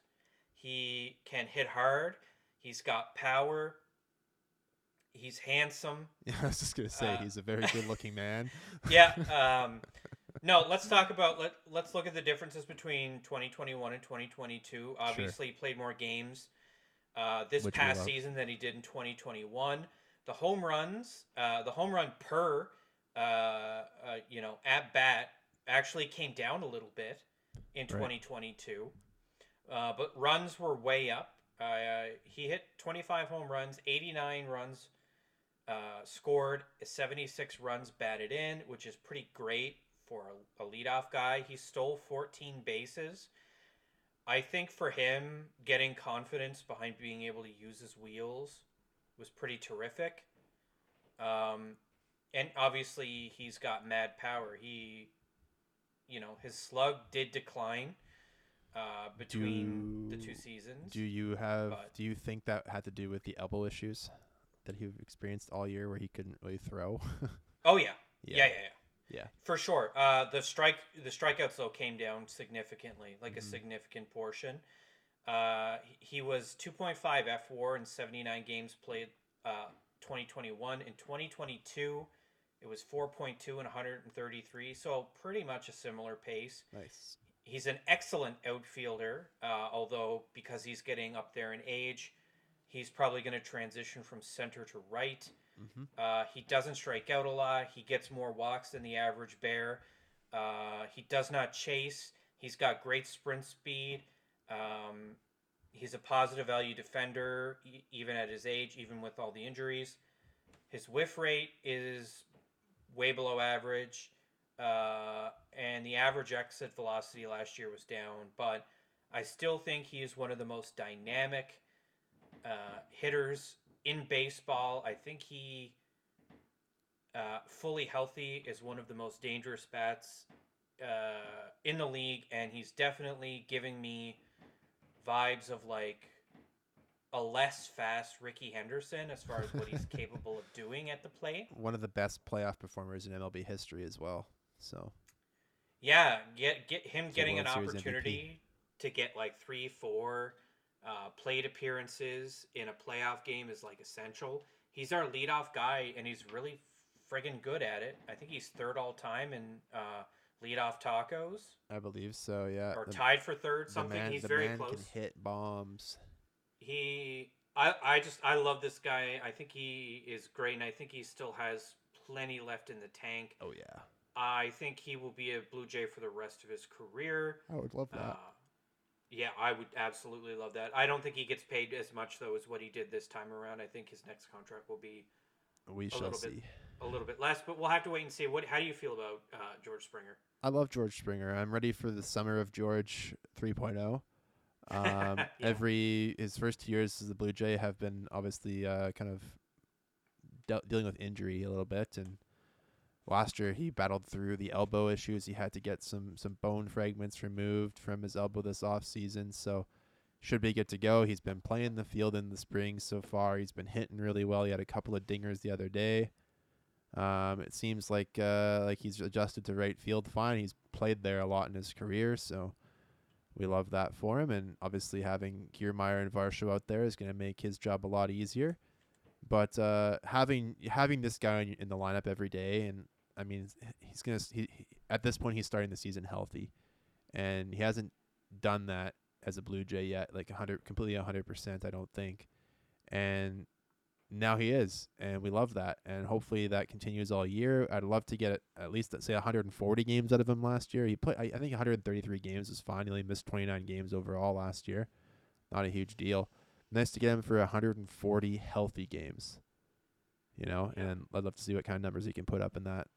He can hit hard. He's got power. He's handsome. Yeah, I was just gonna say Uh, he's a very good-looking man. Yeah. Um, no, let's talk about let let's look at the differences between 2021 and 2022. Obviously, he played more games uh, this Which past season than he did in 2021. The home runs, uh, the home run per, uh, uh, you know, at bat actually came down a little bit in Right. 2022, uh, but runs were way up. Uh, he hit 25 home runs, 89 runs uh, scored 76 runs batted in, which is pretty great for a, leadoff guy. He stole 14 bases. I think for him, getting confidence behind being able to use his wheels was pretty terrific. Um, and obviously, he's got mad power. He, you know, his slug did decline uh, between the two seasons. Do you have? But- Do you think that had to do with the elbow issues that he experienced all year, where he couldn't really throw? oh yeah, yeah, yeah, yeah. Yeah. Yeah, for sure. Uh, the strike the strikeouts though came down significantly, like a Mhm. significant portion. Uh, he- was 2.5 F WAR in 79 games played. Uh, 2021 in 2022, it was 4.2 and 133. So pretty much a similar pace. Nice. He's an excellent outfielder, uh, although because he's getting up there in age, he's probably going to transition from center to right. Mm-hmm. Uh, he doesn't strike out a lot. He gets more walks than the average bear. Uh, he does not chase. He's got great sprint speed. Um, he's a positive value defender, e- even at his age, even with all the injuries. His whiff rate is way below average, uh, and the average exit velocity last year was down. But I still think he is one of the most dynamic uh, hitters in baseball. I think he, uh, fully healthy, is one of the most dangerous bats uh, in the league, and he's definitely giving me vibes of like a less fast Rickey Henderson as far as what he's capable of doing at the plate. One of the best playoff performers in MLB history as well. So Yeah, get get him He's getting an Series MVP. opportunity to get like three, four uh, plate appearances in a playoff game is like essential. He's our leadoff guy, and he's really friggin' good at it. I think he's third all time in uh, leadoff tacos, I believe so. Yeah. or The- tied for third. Something man, he's very close. can hit bombs. He, I, I just, I love this guy. I think he is great, and I think he still has plenty left in the tank. Oh yeah. I think he will be a Blue Jay for the rest of his career. I would love Uh, yeah, I would absolutely love that. I don't think he gets paid as much though as what he did this time around. I think his next contract will be we shall little bit. see. a little bit less, but we'll have to wait and see. What? How do you feel about uh, George Springer? I love George Springer. I'm ready for the summer of George 3.0. Um, Yeah. Every his first two years as a Blue Jay have been obviously uh, kind of de- dealing with injury a little bit, and last year he battled through the elbow issues. He had to get some some bone fragments removed from his elbow this off season, so should be good to go. He's been playing the field in the spring so far. He's been hitting really well. He had a couple of dingers the other day. Um, it seems like uh, like he's adjusted to right field fine. He's played there a lot in his career, so we love that for him. And obviously, having Kiermaier and Varsho out there is going to make his job a lot easier. But uh, having having this guy in, in the lineup every day, and I mean, he's gonna he, he, at this point he's starting the season healthy, and he hasn't done that as a Blue Jay yet, like hundred completely a hundred percent. I don't think, and now he is, and we love that, and hopefully that continues all year. I'd love to get at least say 140 games out of him last year. He played, I, I think 133 games was fine. He only missed 29 games overall last year, not a huge deal. Nice to get him for 140 healthy games, you know, and I'd love to see what kind of numbers he can put up in that,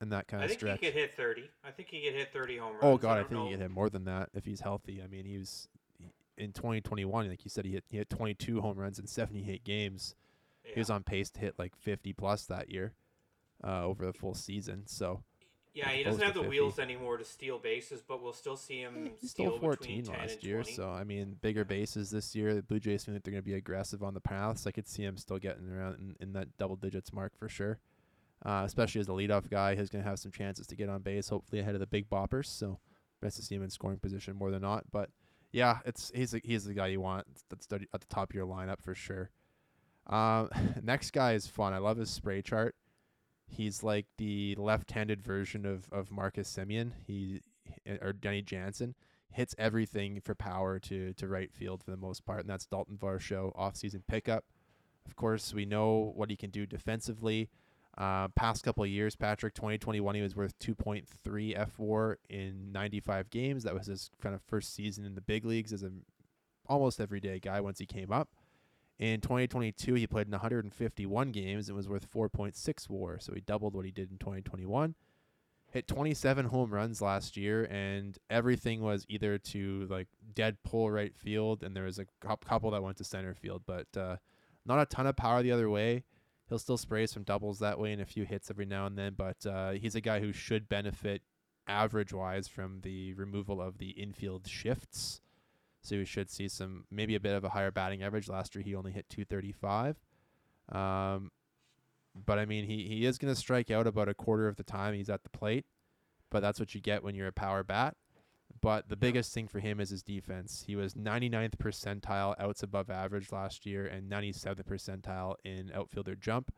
in that kind I of think stretch. he could hit thirty. I think he could hit thirty home runs. Oh God, I, don't think he could hit more than that if he's healthy. I mean, he was in 2021, like you said, he hit he hit 22 home runs in 78 games. Yeah. He was on pace to hit like 50 plus that year, uh, over the full season. So Yeah, he doesn't have the 50. wheels anymore to steal bases, but we'll still see him he steal stole between 14 10 last year. So I mean, bigger bases this year. The Blue Jays seem like they're going to be aggressive on the paths. I could see him still getting around in, in that double digits mark for sure. Uh, especially as the leadoff guy. He's going to have some chances to get on base, hopefully ahead of the big boppers. So best to see him in scoring position more than not. But yeah, it's he's a, he's the guy you want that's at the top of your lineup for sure. Um, next guy is fun. I love his spray chart. He's like the left-handed version of of Marcus Semien. He or Danny Jansen hits everything for power to to right field for the most part, and that's Dalton Varsho off-season pickup. Of course, we know what he can do defensively. Uh, past couple years, Patrick, 2021, he was worth 2.3 fWAR in 95 games. That was his kind of first season in the big leagues as an almost everyday guy once he came up. In 2022, he played in 151 games and was worth 4.6 WAR, so he doubled what he did in 2021. Hit 27 home runs last year, and everything was either to like dead pull right field, and there was a couple that went to center field, but uh, not a ton of power the other way. He'll still spray some doubles that way and a few hits every now and then, but uh, he's a guy who should benefit average wise from the removal of the infield shifts. So we should see some maybe a bit of a higher batting average. Last year he only hit 235. Um, but I mean he he is going to strike out about a quarter of the time he's at the plate, but that's what you get when you're a power bat. But the biggest thing for him is his defense. He was 99th percentile outs above average last year and 97th percentile in outfielder jump.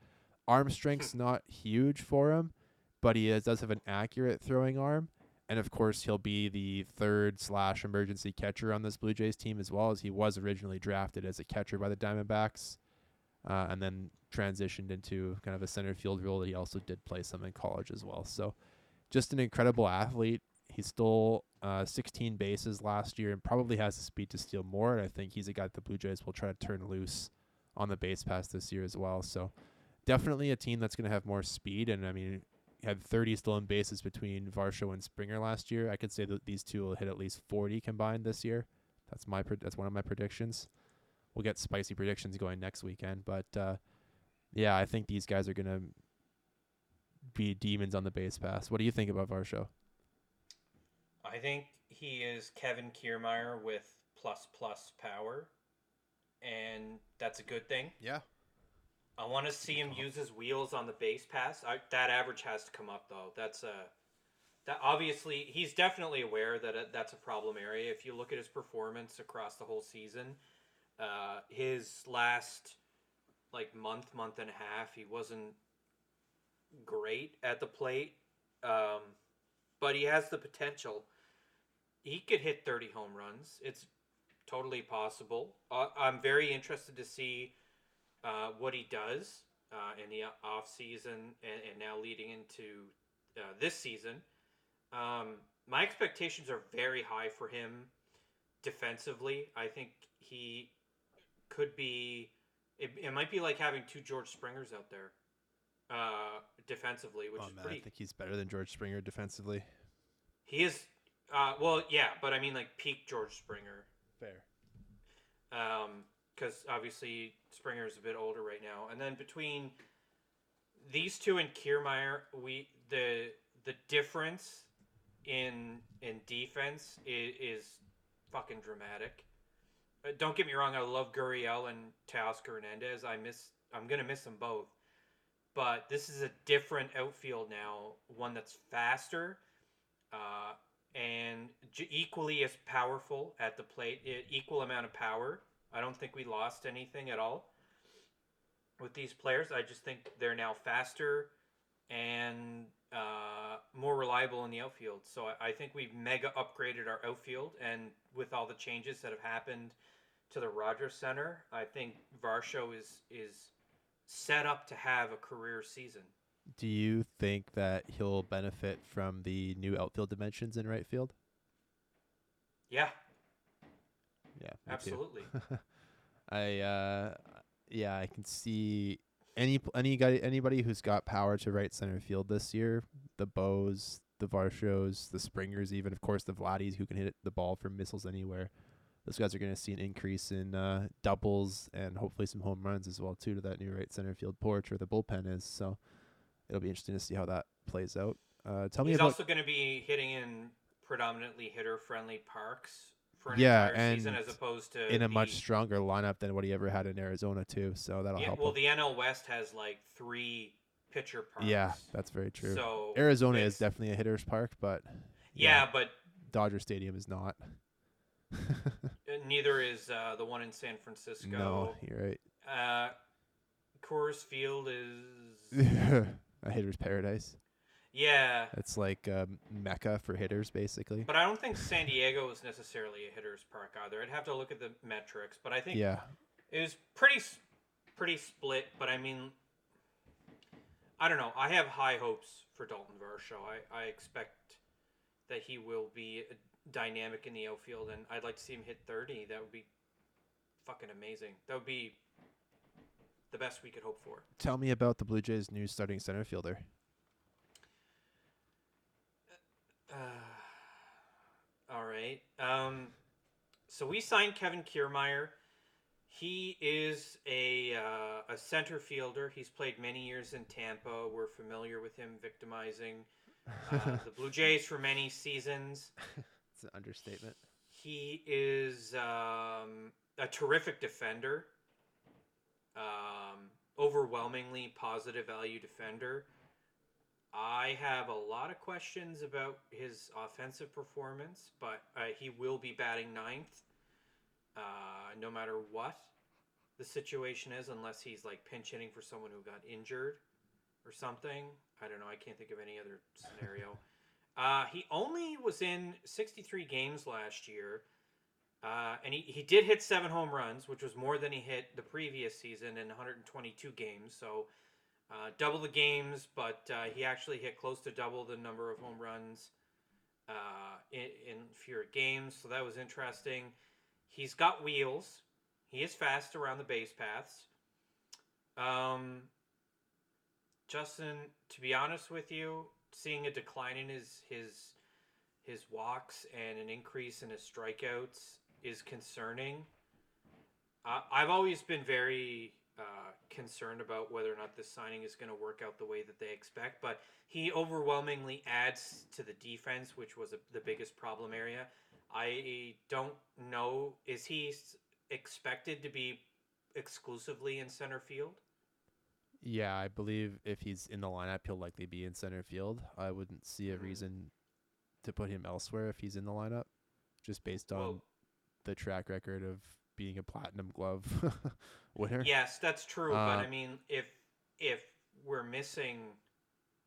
Arm strength's not huge for him, but he is, does have an accurate throwing arm. And of course, he'll be the third slash emergency catcher on this Blue Jays team as well as he was originally drafted as a catcher by the Diamondbacks, uh, and then transitioned into kind of a center field role. That he also did play some in college as well. So, just an incredible athlete. He stole uh, 16 bases last year and probably has the speed to steal more. And I think he's a guy that the Blue Jays will try to turn loose on the base pass this year as well. So, definitely a team that's going to have more speed. And I mean, had 30 stolen bases between Varsho and Springer last year. I could say that these two will hit at least 40 combined this year. That's my that's one of my predictions. We'll get spicy predictions going next weekend, but uh, yeah, I think these guys are gonna be demons on the base pass. What do you think about Varsho? I think he is Kevin Kiermaier with plus plus power, and that's a good thing. Yeah. I want to see him use his wheels on the base pass. I, that average has to come up though. That's a that obviously he's definitely aware that it, that's a problem area. If you look at his performance across the whole season, uh, his last like month, month and a half, he wasn't great at the plate, um, but he has the potential. He could hit thirty home runs. It's totally possible. Uh, I'm very interested to see uh, what he does uh, in the off season and, and now leading into uh, this season. Um, my expectations are very high for him defensively. I think he could be. It, it might be like having two George Springers out there uh, defensively, which oh, is man, pretty. I think he's better than George Springer defensively. He is. Uh, well, yeah, but I mean like peak George Springer. Fair. Um, because obviously Springer is a bit older right now. And then between these two and Kiermaier, we the the difference in in defense is, is fucking dramatic. Uh, don't get me wrong, I love Gurriel and Teoscar Hernandez. I miss I'm gonna miss them both. But this is a different outfield now, one that's faster, uh, and equally as powerful at the plate, equal amount of power I don't think we lost anything at all with these players. I just think they're now faster and uh, more reliable in the outfield. So I, I, think we've mega upgraded our outfield, and with all the changes that have happened to the Rogers Center, I think Varsho is is set up to have a career season. Do you think that he'll benefit from the new outfield dimensions in right field? Yeah, yeah, absolutely. I uh, yeah, I can see any any guy anybody who's got power to right center field this year. The Bows, the Varshos, the Springers, even of course the Vladdies who can hit the ball from missiles anywhere. Those guys are going to see an increase in uh, doubles and hopefully some home runs as well too to that new right center field porch where the bullpen is. So it'll be interesting to see how that plays out. Uh, tell He's me about. also going to be hitting in predominantly hitter friendly parks for an yeah, entire and season as opposed to in a the, much stronger lineup than what he ever had in Arizona too. So that'll yeah, help. well him. the NL West has like three pitcher parks. Yeah, that's very true. So Arizona is definitely a hitter's park, but Yeah, but Dodger Stadium is not. uh, neither is uh, the one in San Francisco. no, you're right. Uh, Coors Field is. a hitter's paradise. Yeah, It's like um, mecca for hitters, basically. but I don't think San Diego is necessarily a hitter's park either. I'd have to look at the metrics, but I think Yeah, it was pretty, s- pretty split. But I mean, I don't know. I have high hopes for Dalton Varsho. I, I expect that he will be dynamic in the outfield, and I'd like to see him hit 30. That would be fucking amazing. That would be the best we could hope for. Tell me about the Blue Jays' new starting center fielder. Uh, all right. Um, so we signed Kevin Kiermaier. He is a uh, a center fielder. He's played many years in Tampa. We're familiar with him victimizing uh, the Blue Jays for many seasons. It's an understatement. He is um, a terrific defender. Um, overwhelmingly positive value defender. I have a lot of questions about his offensive performance, but uh, he will be batting ninth, uh, no matter what the situation is, unless he's like pinch hitting for someone who got injured or something. I don't know. I can't think of any other scenario. uh, he only was in 63 games last year. Uh, and he, he did hit seven home runs, which was more than he hit the previous season in 122 games. So uh, double the games, but uh, he actually hit close to double the number of home runs uh, in, in fewer games. So that was interesting. He's got wheels. He is fast around the base paths. Um, Justin, to be honest with you, seeing a decline in his his his walks and an increase in his strikeouts is concerning. Uh, I've always been very uh, concerned about whether or not this signing is going to work out the way that they expect, but he overwhelmingly adds to the defense, which was a, the biggest problem area. I don't know. Is he expected to be exclusively in center field? Yeah, I believe if he's in the lineup, he'll likely be in center field. I wouldn't see a Mhm. reason to put him elsewhere if he's in the lineup, just based on Well- the track record of being a platinum glove winner. Yes, that's true. but Uh, I mean, if if we're missing,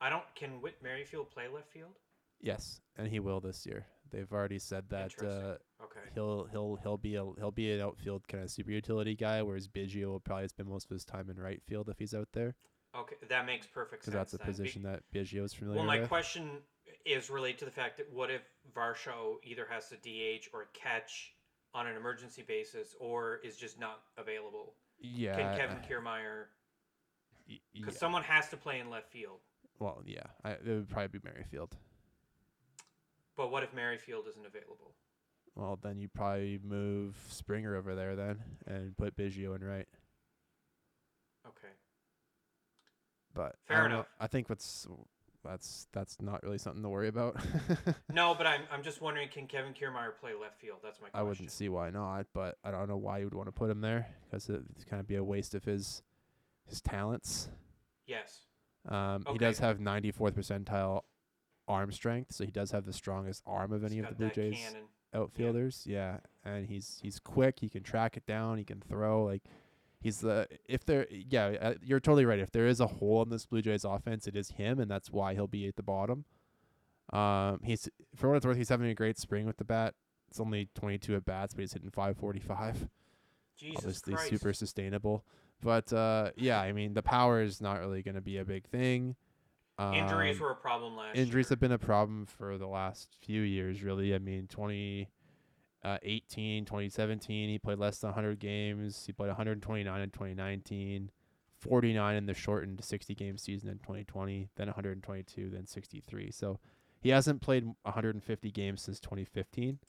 I don't. Can Whit Merrifield play left field? Yes, and he will this year. They've already said that uh, Okay. he'll he'll he'll be a he'll be an outfield kind of super utility guy, whereas Biggio will probably spend most of his time in right field if he's out there, Okay, that makes perfect sense. because that's a then. Be- position that Biggio is familiar Well, my with. question is related to the fact that what if Varsho either has to DH or catch on an emergency basis, or is just not available? yeah, Can Kevin I- Kiermaier? y- Because yeah. someone has to play in left field. well, yeah, I, it would probably be Merrifield. But what if Merrifield isn't available? Well, then you probably move Springer over there then and put Biggio in right. Okay. But I Fair know. enough. I think what's that's that's not really something to worry about. No, but I'm I'm just wondering, can Kevin Kiermaier play left field? That's my I wouldn't see why not, but I don't know why you would want to put him there because it's kind of be a waste of his his talents. Yes. Um, He does have 94th percentile arm strength, so he does have the strongest arm of any He's of the Blue Jays cannon. outfielders. Yeah, and he's he's quick. He can track it down. He can throw. Like he's the if there. Yeah, uh, you're totally right. If there is a hole in this Blue Jays offense, it is him, and that's why he'll be at the bottom. Um, he's for what it's worth, he's having a great spring with the bat. It's only 22 at bats, but he's hitting 545. Jesus Obviously, Christ. super sustainable. But uh, yeah, I mean, the power is not really going to be a big thing. Injuries Um, were a problem last injuries year. have been a problem for the last few years really i mean 2018 2017 he played less than 100 games he played 129 in 2019 49 in the shortened 60 game season in 2020 then 122 then 63 so he hasn't played 150 games since 2015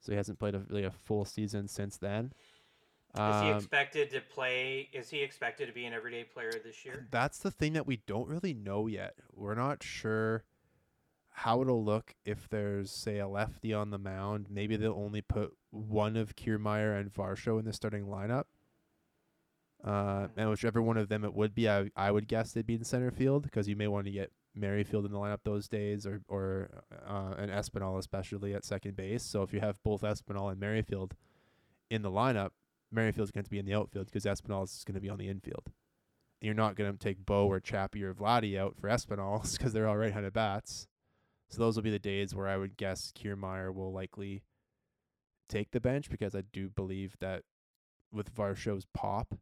so he hasn't played a, really a full season since then Is he Um, expected to play? Is he expected to be an everyday player this year? That's the thing that we don't really know yet. We're not sure how it'll look if there's, say, a lefty on the mound. Maybe they'll only put one of Kiermaier and Varsho in the starting lineup. Uh, and whichever one of them it would be, I I would guess they'd be in center field because you may want to get Merrifield in the lineup those days, or or uh, an Espinal especially at second base. So if you have both Espinal and Merrifield in the lineup, Merrifield's going to be in the outfield because Espinal is going to be on the infield. And you're not going to take Bo or Chappie or Vladdy out for Espinal because they're all right-handed bats. So those will be the days where I would guess Kiermaier will likely take the bench because I do believe that with Varsho's pop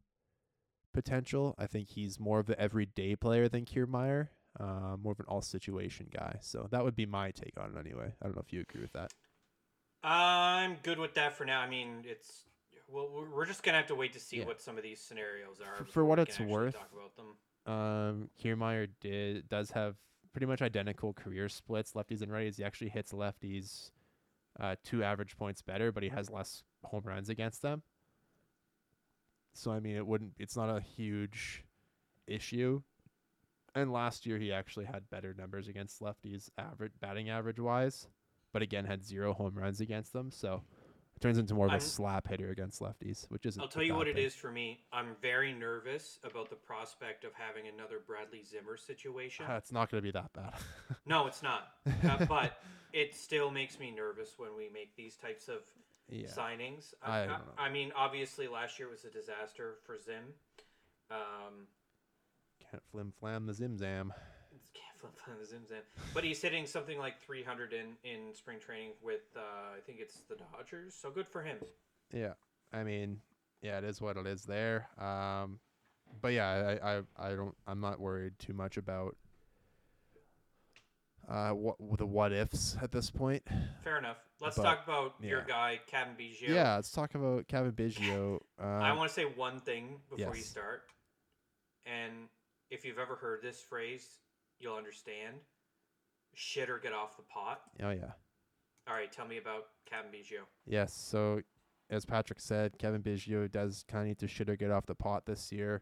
potential, I think he's more of the everyday player than Kiermaier, uh, more of an all situation guy. So that would be my take on it anyway. I don't know if you agree with that. I'm good with that for now. I mean, it's well, we're- we're just gonna have to wait to see Yeah. what some of these scenarios are. For- for what it's worth, talk about them. Um, Kiermaier did does have pretty much identical career splits, lefties and righties. He actually hits lefties uh, two average points better, but he has less home runs against them. So I mean, it wouldn't. It's not a huge issue. And last year he actually had better numbers against lefties, average batting average wise, but again had zero home runs against them. So it turns into more of a I'm- slap hitter against lefties, which isn't. I'll tell you what it thing. is for me. I'm very nervous about the prospect of having another Bradley Zimmer situation. Uh, it's not going to be that bad. No, it's not. Uh, but it still makes me nervous when we make these types of yeah. signings. I I, don't I. I mean, obviously last year was a disaster for Zim. Um, Can't flim flam the zim zam. Flip on the Zim Zim. But he's hitting something like 300 in, in spring training with, uh, I think it's the Dodgers. So good for him. Yeah, I mean, yeah, it is what it is there. Um, but yeah, I, I, I don't, I'm not worried too much about uh what the what ifs at this point. Fair enough. Let's But, talk about your guy, Cavan Biggio. Yeah, let's talk about Cavan Biggio. Um, I want to say one thing before you start. And if you've ever heard this phrase, you'll understand. Shit or get off the pot. oh yeah, All right, tell me about Cavan Biggio. yes. So as Patrick said, Cavan Biggio does kind of need to shit or get off the pot this year.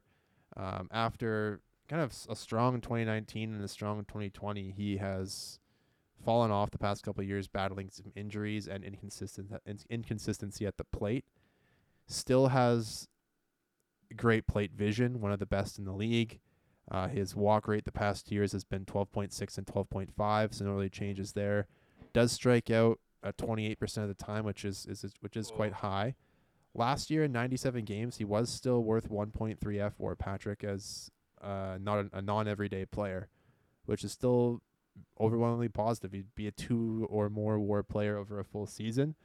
Um, after kind of a strong 2019 and a strong 2020, he has fallen off the past couple of years, battling some injuries and inconsistent inconsistency at the plate. Still has great plate vision, one of the best in the league. Uh, his walk rate the past years has been 12.6 and 12.5, so no really changes there. Does strike out at 28% of the time, which is, is which is quite high. Last year in 97 games, he was still worth 1.3 F for Patrick as uh, not a, a non-everyday player, which is still overwhelmingly positive. He'd be a two or more WAR player over a full season.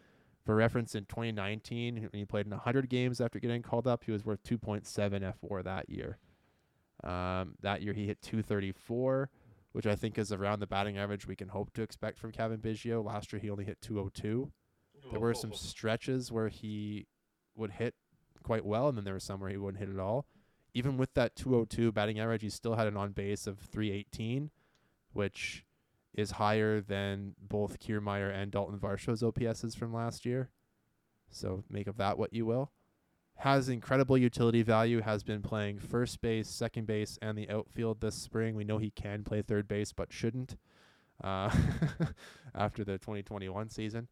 For reference, in 2019, when he played in 100 games after getting called up, he was worth 2.7 fWAR that year. Um, that year he hit 234, which I think is around the batting average we can hope to expect from Cavan Biggio. Last year he only hit 202. There were some stretches where he would hit quite well, and then there were some where he wouldn't hit at all. Even with that 202 batting average, he still had an on base of 318, which is higher than both Kiermaier and Dalton Varsho's OPSs from last year. So make of that what you will. Has incredible utility value, has been playing first base, second base, and the outfield this spring. We know he can play third base, but shouldn't uh, after the 2021 season.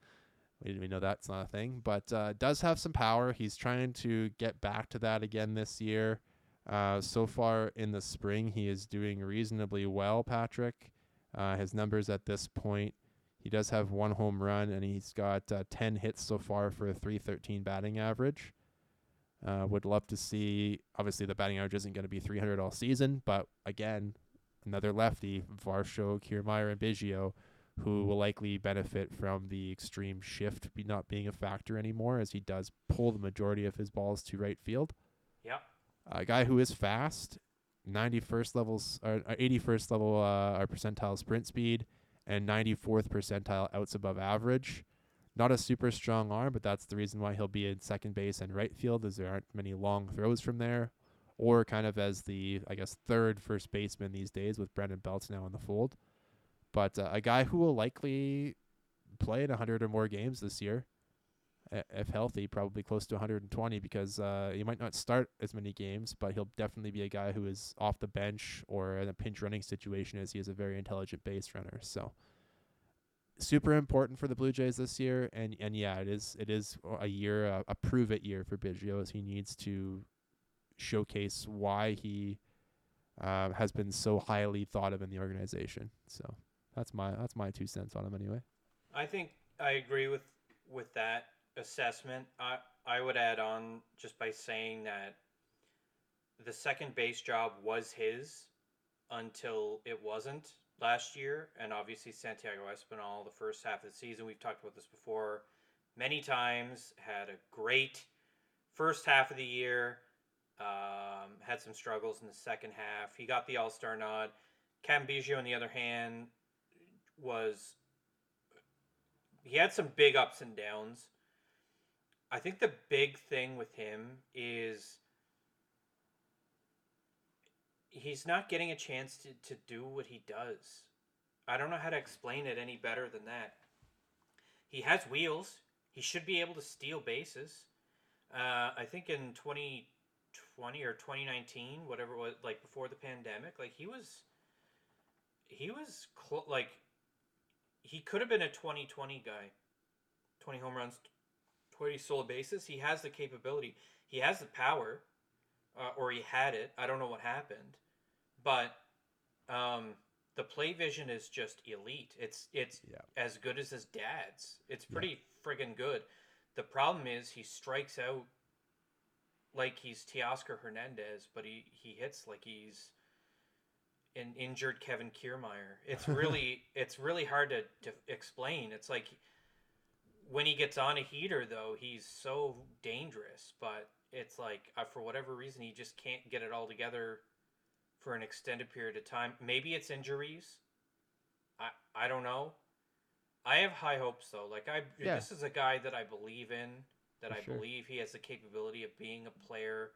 We, we know that's not a thing, but uh, does have some power. He's trying to get back to that again this year. Uh, so far in the spring, he is doing reasonably well, Patrick. Uh, his numbers at this point, he does have one home run, and he's got uh, 10 hits so far for a 313 batting average. Uh, would love to see, obviously, the batting average isn't going to be 300 all season, but again, another lefty, Varsho, Kiermaier, and Biggio, who will likely benefit from the extreme shift be not being a factor anymore as he does pull the majority of his balls to right field. Yep. A guy who is fast, 91st levels or uh, 81st level uh, percentile sprint speed and 94th percentile outs above average. Not a super strong arm, but that's the reason why he'll be in second base and right field, as there aren't many long throws from there, or kind of as the I guess third first baseman these days with Brandon Belts now in the fold. But uh, a guy who will likely play in 100 or more games this year, if healthy, probably close to 120 because uh, he might not start as many games, but he'll definitely be a guy who is off the bench or in a pinch running situation as he is a very intelligent base runner. So super important for the Blue Jays this year, and and yeah, it is it is a year a, a prove it year for Biggio as he needs to showcase why he uh, has been so highly thought of in the organization. So that's my that's my two cents on him anyway. I think I agree with with that assessment. I I would add on just by saying that the second base job was his until it wasn't last year, and obviously Santiago Espinal the first half of the season. We've talked about this before many times. Had a great first half of the year. Um, had some struggles in the second half. He got the All Star nod. Cam Biggio, on the other hand, was he had some big ups and downs. I think the big thing with him is he's not getting a chance to, to do what he does. I don't know how to explain it any better than that. He has wheels. He should be able to steal bases. Uh, I think in 2020 or 2019, whatever it was, like before the pandemic, like he was, he was cl- like, he could have been a 2020 guy. 20 home runs, 20 stolen bases. He has the capability. He has the power, uh, or he had it. I don't know what happened, but um, the play vision is just elite. It's it's Yeah. as good as his dad's. It's pretty friggin' good. The problem is he strikes out like he's Teoscar Hernandez, but he he hits like he's an injured Kevin Kiermaier. It's really it's really hard to, to explain. It's like when he gets on a heater though, he's so dangerous, but it's like uh, for whatever reason he just can't get it all together for an extended period of time. Maybe it's injuries. I I don't know. I have high hopes though. Like I Yeah. this is a guy that I believe in, that For I sure. believe he has the capability of being a player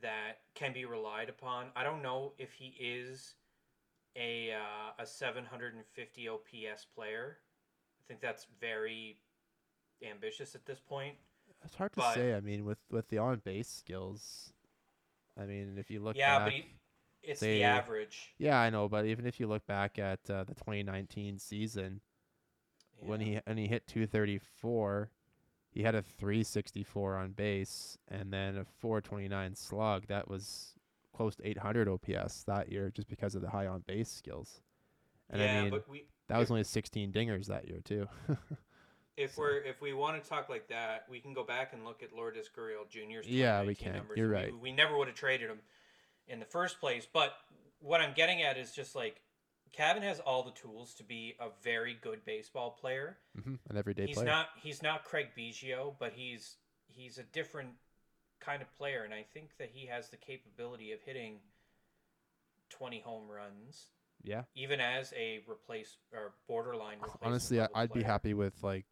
that can be relied upon. I don't know if he is a uh, a 750 OPS player. I think that's very ambitious at this point. It's hard to But- say. I mean, with with the on base skills, I mean, if you look yeah, back, but he, it's they- the average. yeah, I know. But even if you look back at uh, the 2019 season, when he when he hit 234, he had a 364 on base and then a 429 slug. That was close to 800 OPS that year, just because of the high on base skills. And yeah, I mean, but we that was only 16 dingers that year too. if so- we're if we want to talk like that, we can go back and look at Lourdes Gurriel Jr.'s Yeah, we can. numbers. You're right. We, never would have traded him in the first place. But what I'm getting at is just like Cavan has all the tools to be a very good baseball player. hmm An everyday he's player. not he's not Craig Biggio, but he's he's a different kind of player, and I think that he has the capability of hitting twenty home runs, yeah. even as a replace or borderline. Honestly, I'd be happy with like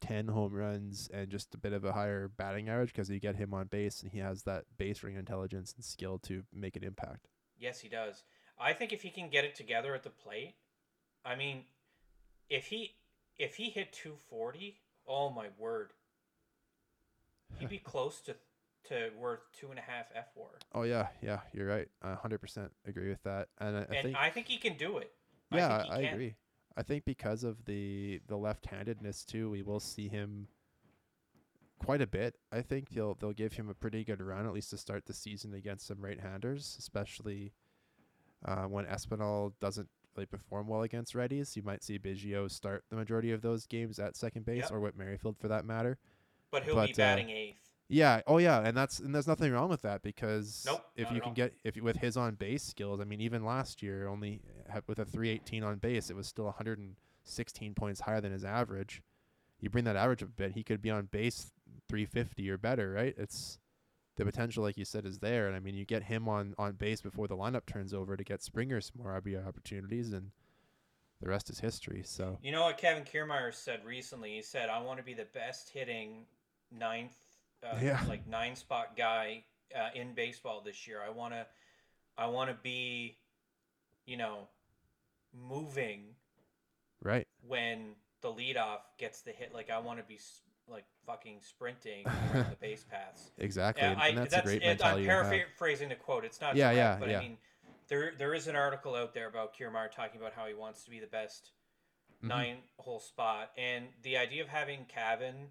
10 home runs and just a bit of a higher batting average because you get him on base and he has that base ring intelligence and skill to make an impact. Yes, he does. I think if he can get it together at the plate, I mean, if he if he hit 240, oh my word, he'd be close to to worth two and a half F war. Oh yeah, yeah, you're right. I 100% agree with that. And I, I and think I think he can do it. yeah, think he I, can. agree. I think because of the the left-handedness too, we will see him quite a bit. I think they'll they'll give him a pretty good run at least to start the season against some right-handers, especially uh, when Espinal doesn't really perform well against righties. You might see Biggio start the majority of those games at second base, Yep. or Whit Merrifield for that matter. But he'll But, be uh, batting eighth. Yeah. Oh, yeah. And that's and there's nothing wrong with that because Nope, if you can all. get if you- with his on base skills, I mean, even last year, only uh, with a 318 on base, it was still 116 points higher than his average. You bring that average up a bit, he could be on base 350 or better, right? It's the potential, like you said, is there. And I mean, you get him on on base before the lineup turns over to get Springer some more RBI opportunities, and the rest is history. So You know what Kevin Kiermaier said recently? He said, "I want to be the best hitting ninth, uh, Yeah. like nine spot guy uh, in baseball this year. I want to, I want to be, you know, moving right, when the leadoff gets the hit. Like I want to be like fucking sprinting the base paths." exactly, and, I, and that's, that's a great it, I'm mentality to have. paraphrasing the quote. It's not Yeah, direct, yeah, but yeah. I mean, there there is an article out there about Kiermaier talking about how he wants to be the best Mhm. nine hole spot, and the idea of having Cavan.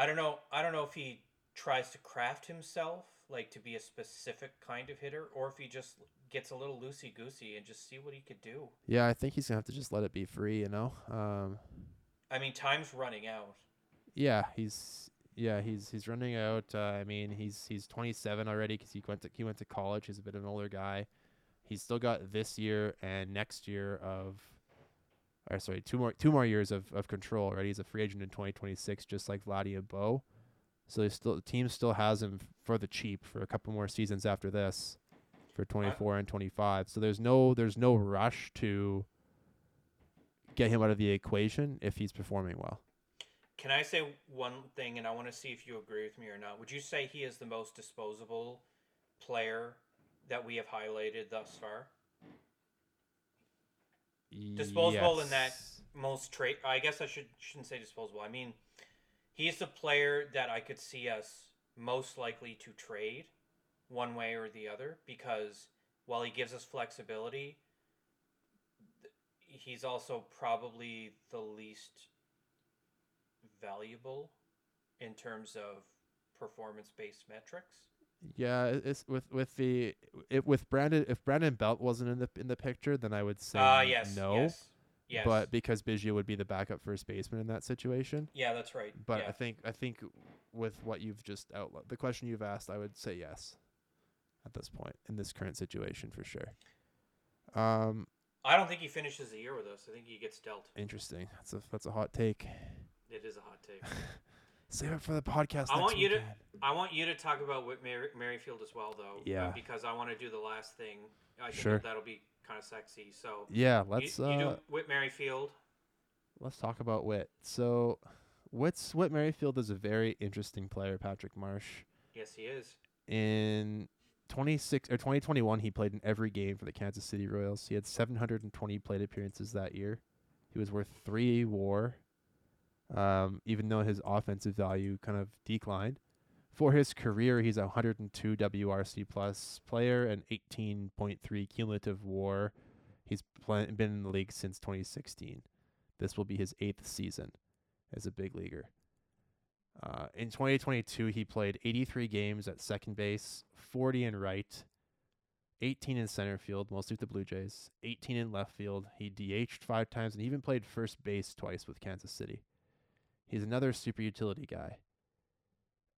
I don't know. I don't know if he tries to craft himself like to be a specific kind of hitter, or if he just gets a little loosey goosey and just see what he could do. Yeah, I think he's gonna have to just let it be free. You know. Um, I mean, time's running out. yeah, he's yeah he's he's running out. Uh, I mean, he's he's 27 already because he went to he went to college. He's a bit of an older guy. He's still got this year and next year of, or sorry, two more two more years of, of control. Right, he's a free agent in 2026, just like Vladdy and Bo. So they still the team still has him for the cheap for a couple more seasons after this, for 24 and 25. So there's no there's no rush to get him out of the equation if he's performing well. Can I say one thing, and I want to see if you agree with me or not? Would you say he is the most disposable player that we have highlighted thus far? Disposable in that most trade. I guess I should shouldn't say disposable. I mean, he's the player that I could see us most likely to trade, one way or the other, because while he gives us flexibility, he's also probably the least valuable in terms of performance-based metrics. Yeah, it's with with the it with Brandon. If Brandon Belt wasn't in the in the picture, then I would say Ah, yes, no. yes, yes. But because Biggio would be the backup first baseman in that situation. yeah, that's right. But yeah. I think I think with what you've just outlined, the question you've asked, I would say yes. At this point, in this current situation, for sure. Um, I don't think he finishes the year with us. I think he gets dealt. interesting. That's a that's a hot take. It is a hot take. Save it for the podcast. I want you to- I want you to talk about Whit Mer- Merrifield as well, though. uh, Yeah. because I want to do the last thing. I think Sure. that'll be kind of sexy. So Yeah, let's you, uh, do Whit Merrifield. let's talk about Whit. So, Whit's Whit Merrifield is a very interesting player. Patrick Marsh. Yes, he is. In 26 or 2021, he played in every game for the Kansas City Royals. He had 720 plate appearances that year. He was worth three WAR, um, even though his offensive value kind of declined. For his career, he's a 102 WRC plus player and 18.3 cumulative WAR. He's pla been in the league since 2016. This will be his eighth season as a big leaguer. Uh, in 2022, he played 83 games at second base, 40 in right, 18 in center field, mostly with the Blue Jays, 18 in left field. He DH'd five times and even played first base twice with Kansas City. He's another super utility guy.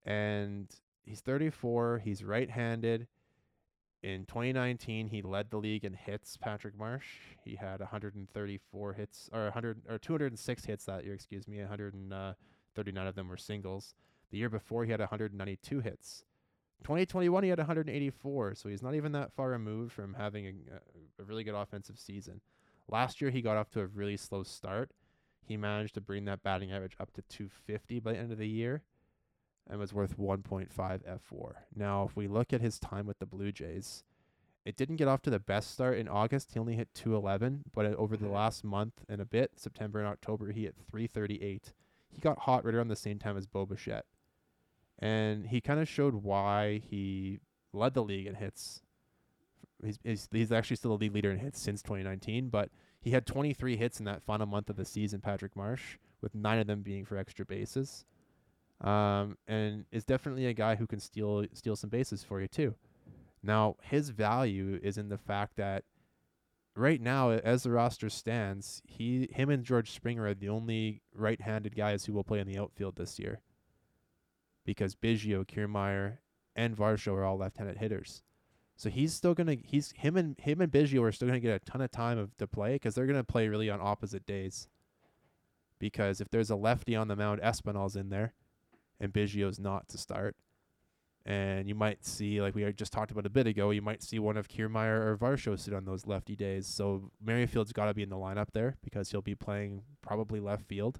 And he's 34. He's right handed. In 2019, he led the league in hits. Patrick Marsh. He had 134 hits, or 100 or 206 hits that year. Excuse me, 139 uh, of them were singles. The year before, he had 192 hits. 2021, he had 184, so he's not even that far removed from having a, a really good offensive season. Last year, he got off to a really slow start. He managed to bring that batting average up to 250 by the end of the year and was worth 1.5 fWAR. Now, if we look at his time with the Blue Jays, it didn't get off to the best start in August. He only hit 211, but over the Mhm. last month and a bit, September and October, he hit 338. He got hot right around the same time as Bo Bichette. And he kind of showed why he led the league in hits. He's, he's he's actually still the league leader in hits since 2019, but he had 23 hits in that final month of the season, Patrick Marsh, with nine of them being for extra bases. Um, and is definitely a guy who can steal steal some bases for you too. Now, his value is in the fact that right now, as the roster stands, he him and George Springer are the only right-handed guys who will play in the outfield this year. Because Biggio, Kiermaier, and Varsho are all left-handed hitters. So he's still gonna he's him and him and Biggio are still gonna get a ton of time of to play because they're gonna play really on opposite days. Because if there's a lefty on the mound, Espinal's in there, and Biggio's not to start. And you might see, like we just talked about a bit ago, you might see one of Kiermaier or Varsho sit on those lefty days. So Merrifield's got to be in the lineup there because he'll be playing probably left field.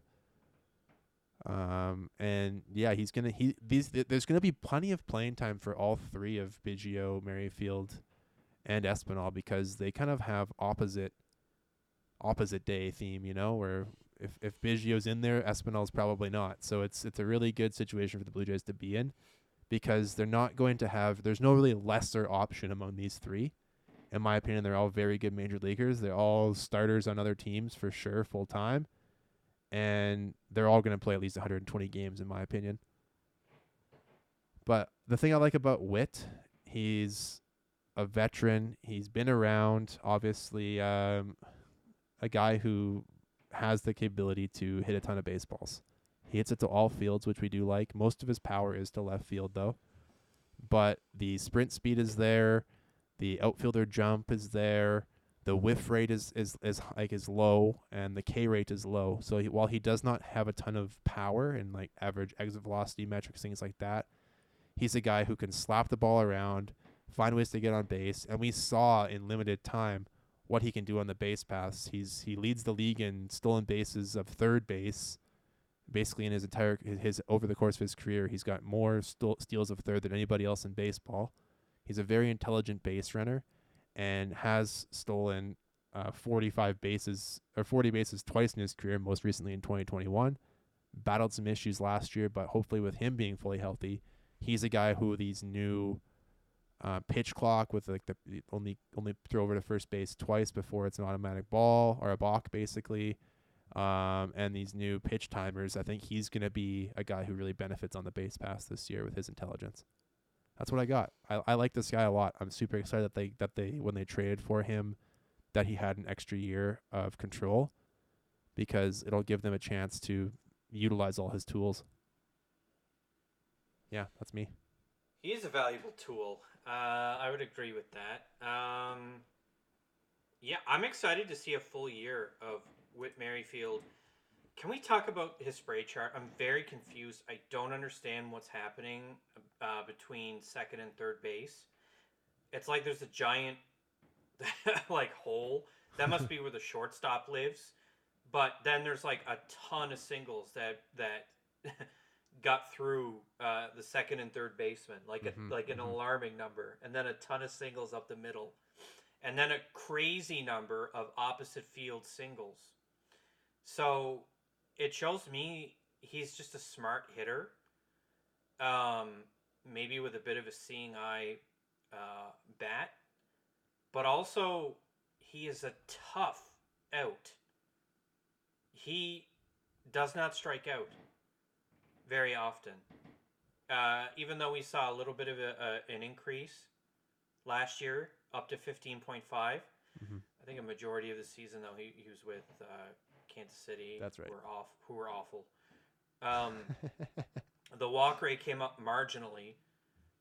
Um, and yeah, he's gonna he these th- there's gonna be plenty of playing time for all three of Biggio, Merrifield, and Espinal because they kind of have opposite opposite day theme, you know, where if if Biggio's in there, Espinal's probably not. So it's it's a really good situation for the Blue Jays to be in because they're not going to have there's no really lesser option among these three. In my opinion, they're all very good major leaguers. They're all starters on other teams for sure, full time. And they're all going to play at least 120 games, in my opinion. But the thing I like about Whit, he's a veteran. He's been around, obviously, um, a guy who has the capability to hit a ton of baseballs. He hits it to all fields, which we do like. Most of his power is to left field, though. But the sprint speed is there. The outfielder jump is there. The whiff rate is is is like is low, and the K rate is low. So he, while he does not have a ton of power and like average exit velocity metrics, things like that, he's a guy who can slap the ball around, find ways to get on base, and we saw in limited time what he can do on the base paths. He's he leads the league in stolen bases of third base. Basically, in his entire his, his over the course of his career, he's got more steals of third than anybody else in baseball. He's a very intelligent base runner, and has stolen uh, 45 bases or 40 bases twice in his career. Most recently in 2021, battled some issues last year, but hopefully with him being fully healthy, he's a guy who these new uh, pitch clock with like the only only throw over to first base twice before it's an automatic ball or a balk basically. Um, and these new pitch timers, I think he's gonna be a guy who really benefits on the base pass this year with his intelligence. That's what I got. I, I like this guy a lot. I'm super excited that they that they when they traded for him, that he had an extra year of control, because it'll give them a chance to utilize all his tools. Yeah, that's me. He is a valuable tool. Uh, I would agree with that. Um, yeah, I'm excited to see a full year of Whit Merrifield. Can we talk about his spray chart? I'm very confused. I don't understand what's happening uh, between second and third base. It's like there's a giant, like hole. That must be where the shortstop lives. But then there's like a ton of singles that that got through uh, the second and third baseman, like Mhm, like an mhm. alarming number, and then a ton of singles up the middle, and then a crazy number of opposite field singles. So it shows me he's just a smart hitter, um, maybe with a bit of a seeing eye uh, bat, but also he is a tough out. He does not strike out very often. Uh, even though we saw a little bit of a, a, an increase last year, up to 15.5. Mhm. I think a majority of the season, though, he, he was with uh, Kansas City. That's right. Who were, off, who were awful. Um, the walk rate came up marginally.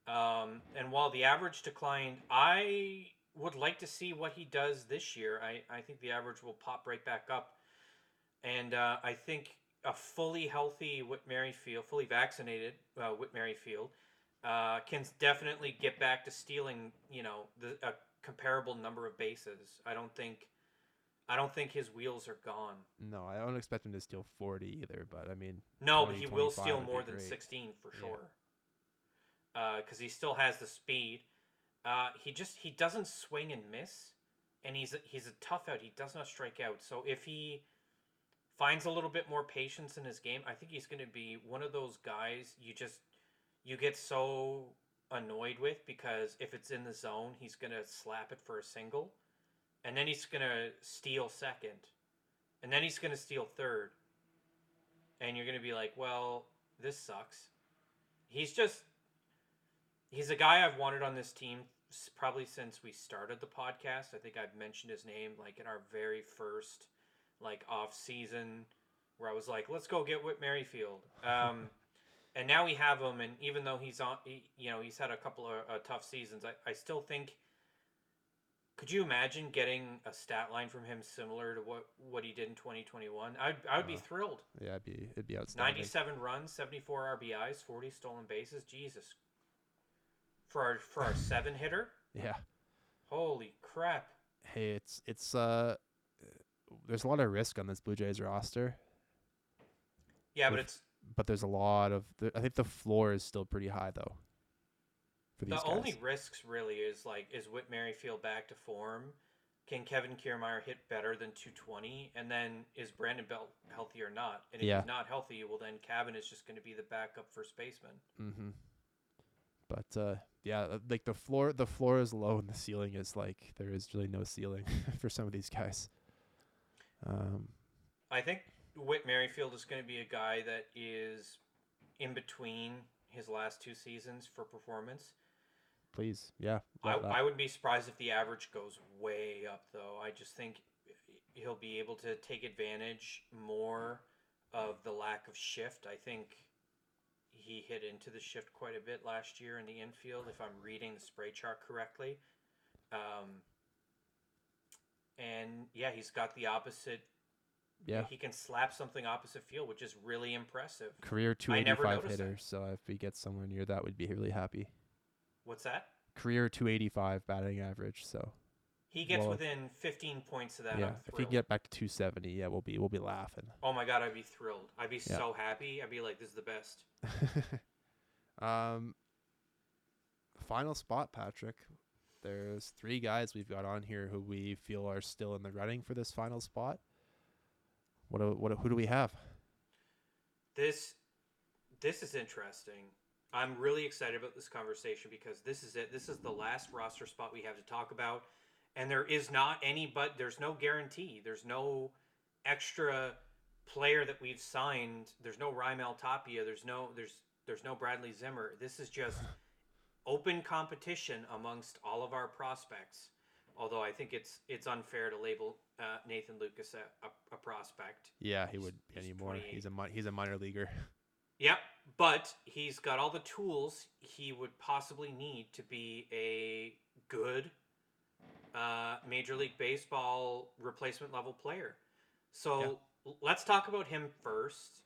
Um, and while the average declined, I would like to see what he does this year. I, I think the average will pop right back up. And uh, I think a fully healthy Whit Merrifield, fully vaccinated uh, Whit Merrifield, uh, can definitely get back to stealing, you know, the, a comparable number of bases. I don't think, I don't think his wheels are gone. No, I don't expect him to steal 40 either, but I mean, No, but he will steal more than great. 16 for Yeah. sure. Because he still has the speed. Uh, he just he doesn't swing and miss, and he's a, he's a tough out. He does not strike out. So if he finds a little bit more patience in his game, I think he's going to be one of those guys you just you get so annoyed with because if it's in the zone, he's going to slap it for a single, and then he's going to steal second, and then he's going to steal third, and you're going to be like, well, this sucks. He's just he's a guy I've wanted on this team probably since we started the podcast. I think I've mentioned his name like in our very first like off season where I was like, let's go get Whit Merrifield. Um, and now we have him, and even though he's on, he, you know, he's had a couple of uh, tough seasons. I, I still think. Could you imagine getting a stat line from him similar to what what he did in 2021? I'd I would be Uh, thrilled. yeah, it'd be it'd be outstanding. 97 runs, 74 RBIs, 40 stolen bases. Jesus. For our for our seven hitter? Yeah. Holy crap. Hey, it's it's uh, there's a lot of risk on this Blue Jays roster, Yeah, but With- it's but there's a lot of. The, I think the floor is still pretty high though. For these the guys. only risks really is like is Whit Merrifield back to form? Can Kevin Kiermaier hit better than 220? And then is Brandon Belt healthy or not? And if Yeah. he's not healthy, well then Cavan is just going to be the backup first baseman. Mm-hmm. But uh, yeah, uh, like the floor, the floor is low and the ceiling is like there is really no ceiling for some of these guys. Um, I think Whit Merrifield is going to be a guy that is in between his last two seasons for performance. Please, yeah. I, I would be surprised if the average goes way up, though. I just think he'll be able to take advantage more of the lack of shift. I think he hit into the shift quite a bit last year in the infield, if I'm reading the spray chart correctly. Um, and yeah, he's got the opposite. yeah. He can slap something opposite field, which is really impressive. Career 285 noticed that. hitter. So if he gets somewhere near that, we'd be really happy. What's that? Career 285 batting average. So He gets Well, within 15 points of that. yeah, if he can get back to 270, yeah, we'll be we'll be laughing. Oh my god, I'd be thrilled. I'd be Yeah. so happy. I'd be like, this is the best. um, final spot, Patrick. There's three guys we've got on here who we feel are still in the running for this final spot. What what who do we have? This this is interesting. I'm really excited about this conversation because this is it. This is the last roster spot we have to talk about. And there is not any but there's no guarantee. There's no extra player that we've signed. There's no Raimel Tapia. There's no there's there's no Bradley Zimmer. This is just open competition amongst all of our prospects. Although I think it's it's unfair to label uh, Nathan Lukes a, a, a prospect. Yeah, he would he's anymore. 28. He's a he's a minor leaguer. Yep, but he's got all the tools he would possibly need to be a good uh, Major League Baseball replacement level player. So l- let's talk about him first.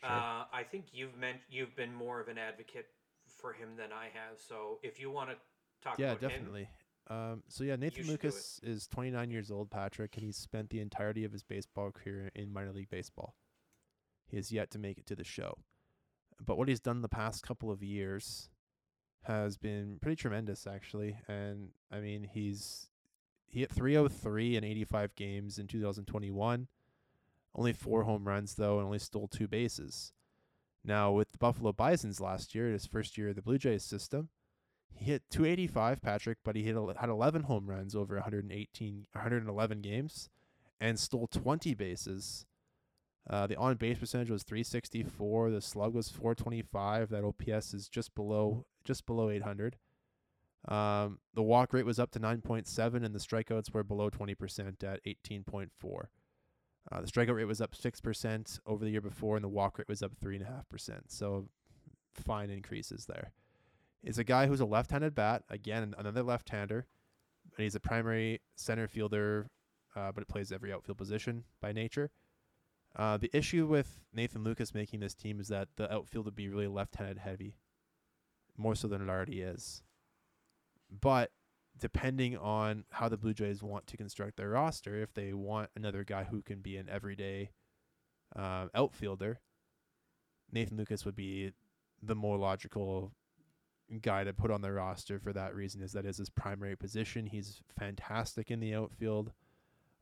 Sure. Uh, I think you've meant you've been more of an advocate for him than I have. So if you want to talk yeah, about him, definitely. Um, so yeah, Nathan should do it. Lukes is 29 years old, Patrick, and he's spent the entirety of his baseball career in minor league baseball. He has yet to make it to the show, but what he's done the past couple of years has been pretty tremendous, actually. And I mean, he's he hit 303 in 85 games in 2021. Only four home runs though, and only stole two bases. Now with the Buffalo Bisons last year, his first year of the Blue Jays system, he hit 285, Patrick, but he hit had 11 home runs over 118, 111 games, and stole 20 bases. Uh, the on base percentage was 364. The slug was 425. That OPS is just below just below 800. Um, the walk rate was up to 9.7, and the strikeouts were below 20% at 18.4. Uh, the strikeout rate was up 6% over the year before, and the walk rate was up 3.5%. So fine increases there. is a guy who's a left-handed bat. Again, another left-hander. And he's a primary center fielder, uh, but it plays every outfield position by nature. Uh, the issue with Nathan Lukes making this team is that the outfield would be really left-handed heavy, more so than it already is. But depending on how the Blue Jays want to construct their roster, if they want another guy who can be an everyday um, outfielder, Nathan Lukes would be the more logical guy to put on the roster for that reason is that is his primary position. He's fantastic in the outfield.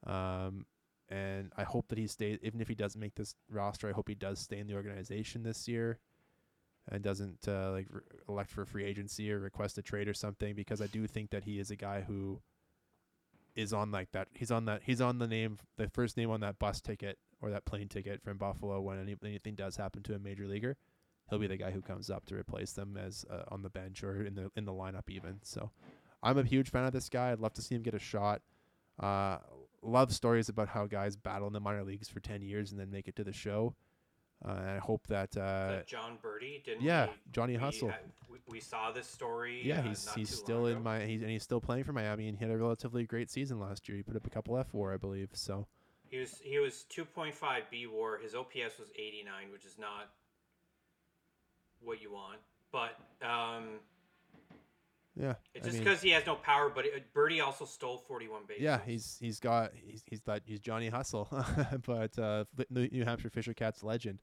Um, and I hope that he stays even if he doesn't make this roster, I hope he does stay in the organization this year and doesn't uh, like re- elect for free agency or request a trade or something because I do think that he is a guy who is on like that he's on that he's on the name the first name on that bus ticket or that plane ticket from Buffalo when any, anything does happen to a major leaguer he'll be the guy who comes up to replace them as uh, on the bench or in the in the lineup even. So I'm a huge fan of this guy. I'd love to see him get a shot. Uh, love stories about how guys battle in the minor leagues for 10 years and then make it to the show. Uh, and I hope that uh, that Jon Berti didn't. yeah, we, Johnny we Hustle. had- we, we saw this story. yeah, uh, he's not he's still in ago. my he's and he's still playing for Miami and he had a relatively great season last year. He put up a couple F4, I believe. So He was he was 2.5 B WAR. His OPS was 89, which is not what you want. But um, yeah, it's I just because he has no power. But it, Berti also stole 41 bases. Yeah, he's he's got he's he's that he's Johnny Hustle, but uh, New Hampshire Fisher Cats legend.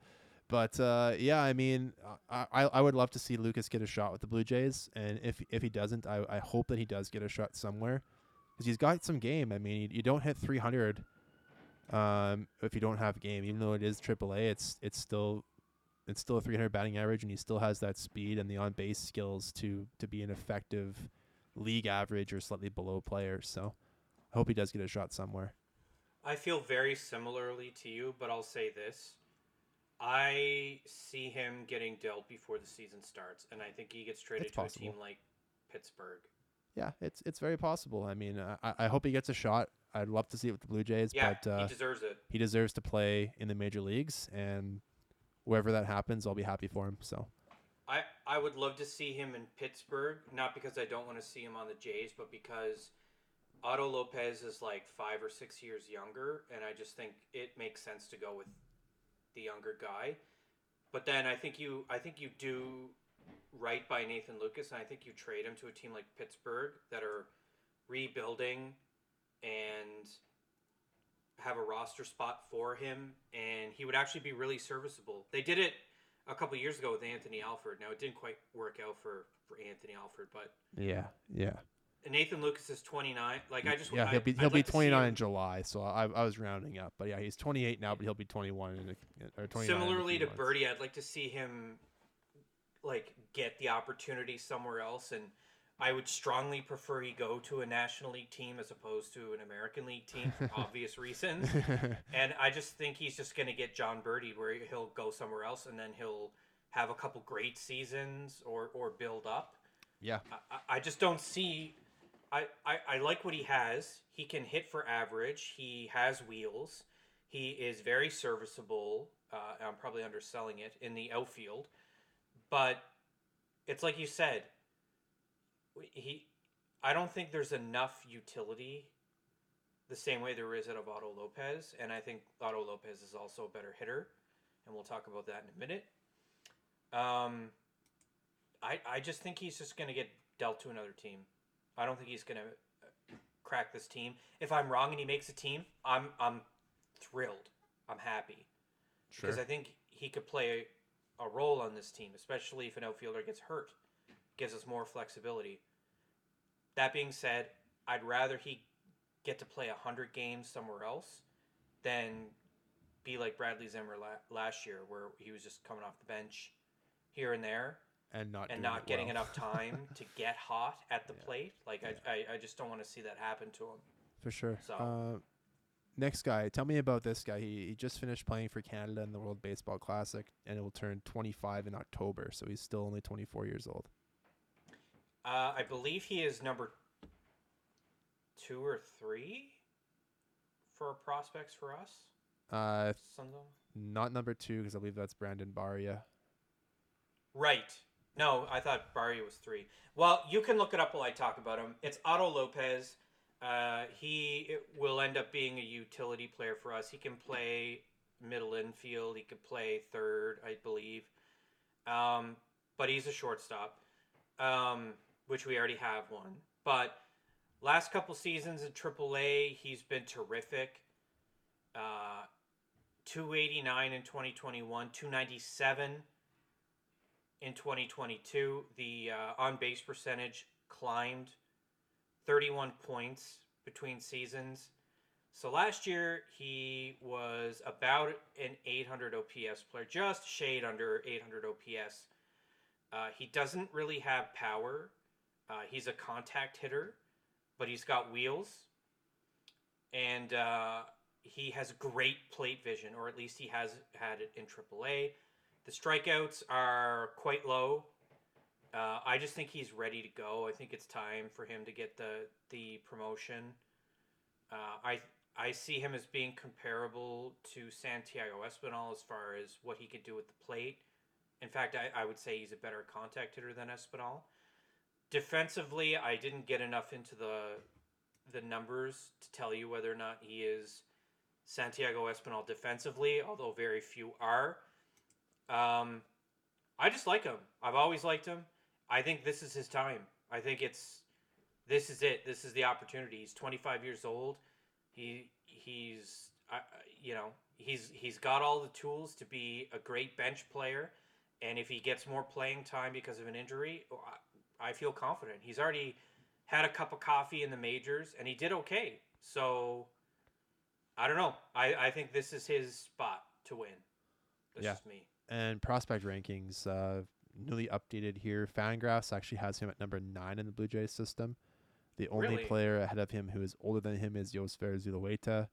But uh, yeah, I mean, I, I I would love to see Lukes get a shot with the Blue Jays, and if if he doesn't, I, I hope that he does get a shot somewhere, because he's got some game. I mean, you, you don't hit 300, um, if you don't have game, even though it is AAA, it's it's still it's still a 300 batting average, and he still has that speed and the on base skills to to be an effective league average or slightly below player. So. I hope he does get a shot somewhere. I feel very similarly to you, but I'll say this: I see him getting dealt before the season starts, and I think he gets traded It's to possible. a team like Pittsburgh. Yeah, it's it's very possible. I mean, uh, I I hope he gets a shot. I'd love to see it with the Blue Jays, Yeah, but uh, he deserves it. he deserves to play in the major leagues, and wherever that happens, I'll be happy for him. So I, I would love to see him in Pittsburgh, not because I don't want to see him on the Jays, but because Otto Lopez is like five or six years younger, and I just think it makes sense to go with the younger guy. But then I think you I think you do right by Nathan Lukes, and I think you trade him to a team like Pittsburgh that are rebuilding and have a roster spot for him, and he would actually be really serviceable. They did it a couple years ago with Anthony Alford. Now it didn't quite work out for for Anthony Alford, but yeah, yeah, Nathan Lukes is 29. Like I just yeah. I, He'll be I'd he'll be like to 29 in July. So I I was rounding up, but yeah, he's 28 now, but he'll be 21 in a, or 29. in a Similarly to months. Berti, I'd like to see him like get the opportunity somewhere else, and I would strongly prefer he go to a National League team as opposed to an American League team for obvious reasons. And I just think he's just going to get Jon Berti where he'll go somewhere else, and then he'll have a couple great seasons or or build up. yeah, I- I, just don't see. I, I, I like what he has. He can hit for average. He has wheels. He is very serviceable. Uh, I'm probably underselling it in the outfield, but it's like you said. He, I don't think there's enough utility. The same way there is out of Otto Lopez, and I think Otto Lopez is also a better hitter, and we'll talk about that in a minute. Um, I I just think he's just going to get dealt to another team. I don't think he's going to crack this team. If I'm wrong and he makes a team, I'm I'm thrilled. I'm happy sure. because I think he could play a role on this team, especially if an outfielder gets hurt. Gives us more flexibility. That being said, I'd rather he get to play 100 games somewhere else than be like Bradley Zimmer la- last year, where he was just coming off the bench here and there and not and not getting well. enough time to get hot at the Yeah. plate. Like Yeah. I, I, I just don't want to see that happen to him. for sure. So- Uh, next guy, tell me about this guy. He, he just finished playing for Canada in the World Baseball Classic, and it will turn 25 in October. So he's still only 24 years old. Uh, I believe he is number two or three for prospects for us. Uh, not number two because I believe that's Brandon Barriera. Right. No, I thought Barriera was three. Well, you can look it up while I talk about him. It's Otto Lopez. Uh, he will end up being a utility player for us. He can play middle infield. He could play third, I believe. Um, but he's a shortstop, um, which we already have one. But last couple seasons in AAA, he's been terrific. Uh, 289 in 2021, 297 in 2022. The uh, on base percentage climbed 31 points between seasons. So last year he was about an 800 OPS player, just shade under 800 OPS. Uh, he doesn't really have power. Uh, he's a contact hitter, but he's got wheels, and uh, he has great plate vision, or at least he has had it in AAA. The strikeouts are quite low. Uh, I just think he's ready to go. I think it's time for him to get the the promotion. Uh, I I see him as being comparable to Santiago Espinal as far as what he could do with the plate. In fact, I, I would say he's a better contact hitter than Espinal. Defensively, I didn't get enough into the the numbers to tell you whether or not he is Santiago Espinal defensively, although very few are. Um, I just like him. I've always liked him. I think this is his time. I think it's this is it. This is the opportunity. He's 25 years old. He he's I you know he's he's got all the tools to be a great bench player, and if he gets more playing time because of an injury, I, feel confident. He's already had a cup of coffee in the majors, and he did okay. So I don't know. I I think this is his spot to win. That's Yeah. just me. And prospect rankings, uh, newly updated here. Fangraphs actually has him at number nine in the Blue Jays system. The only Really? player ahead of him who is older than him is Yosver Zulueta.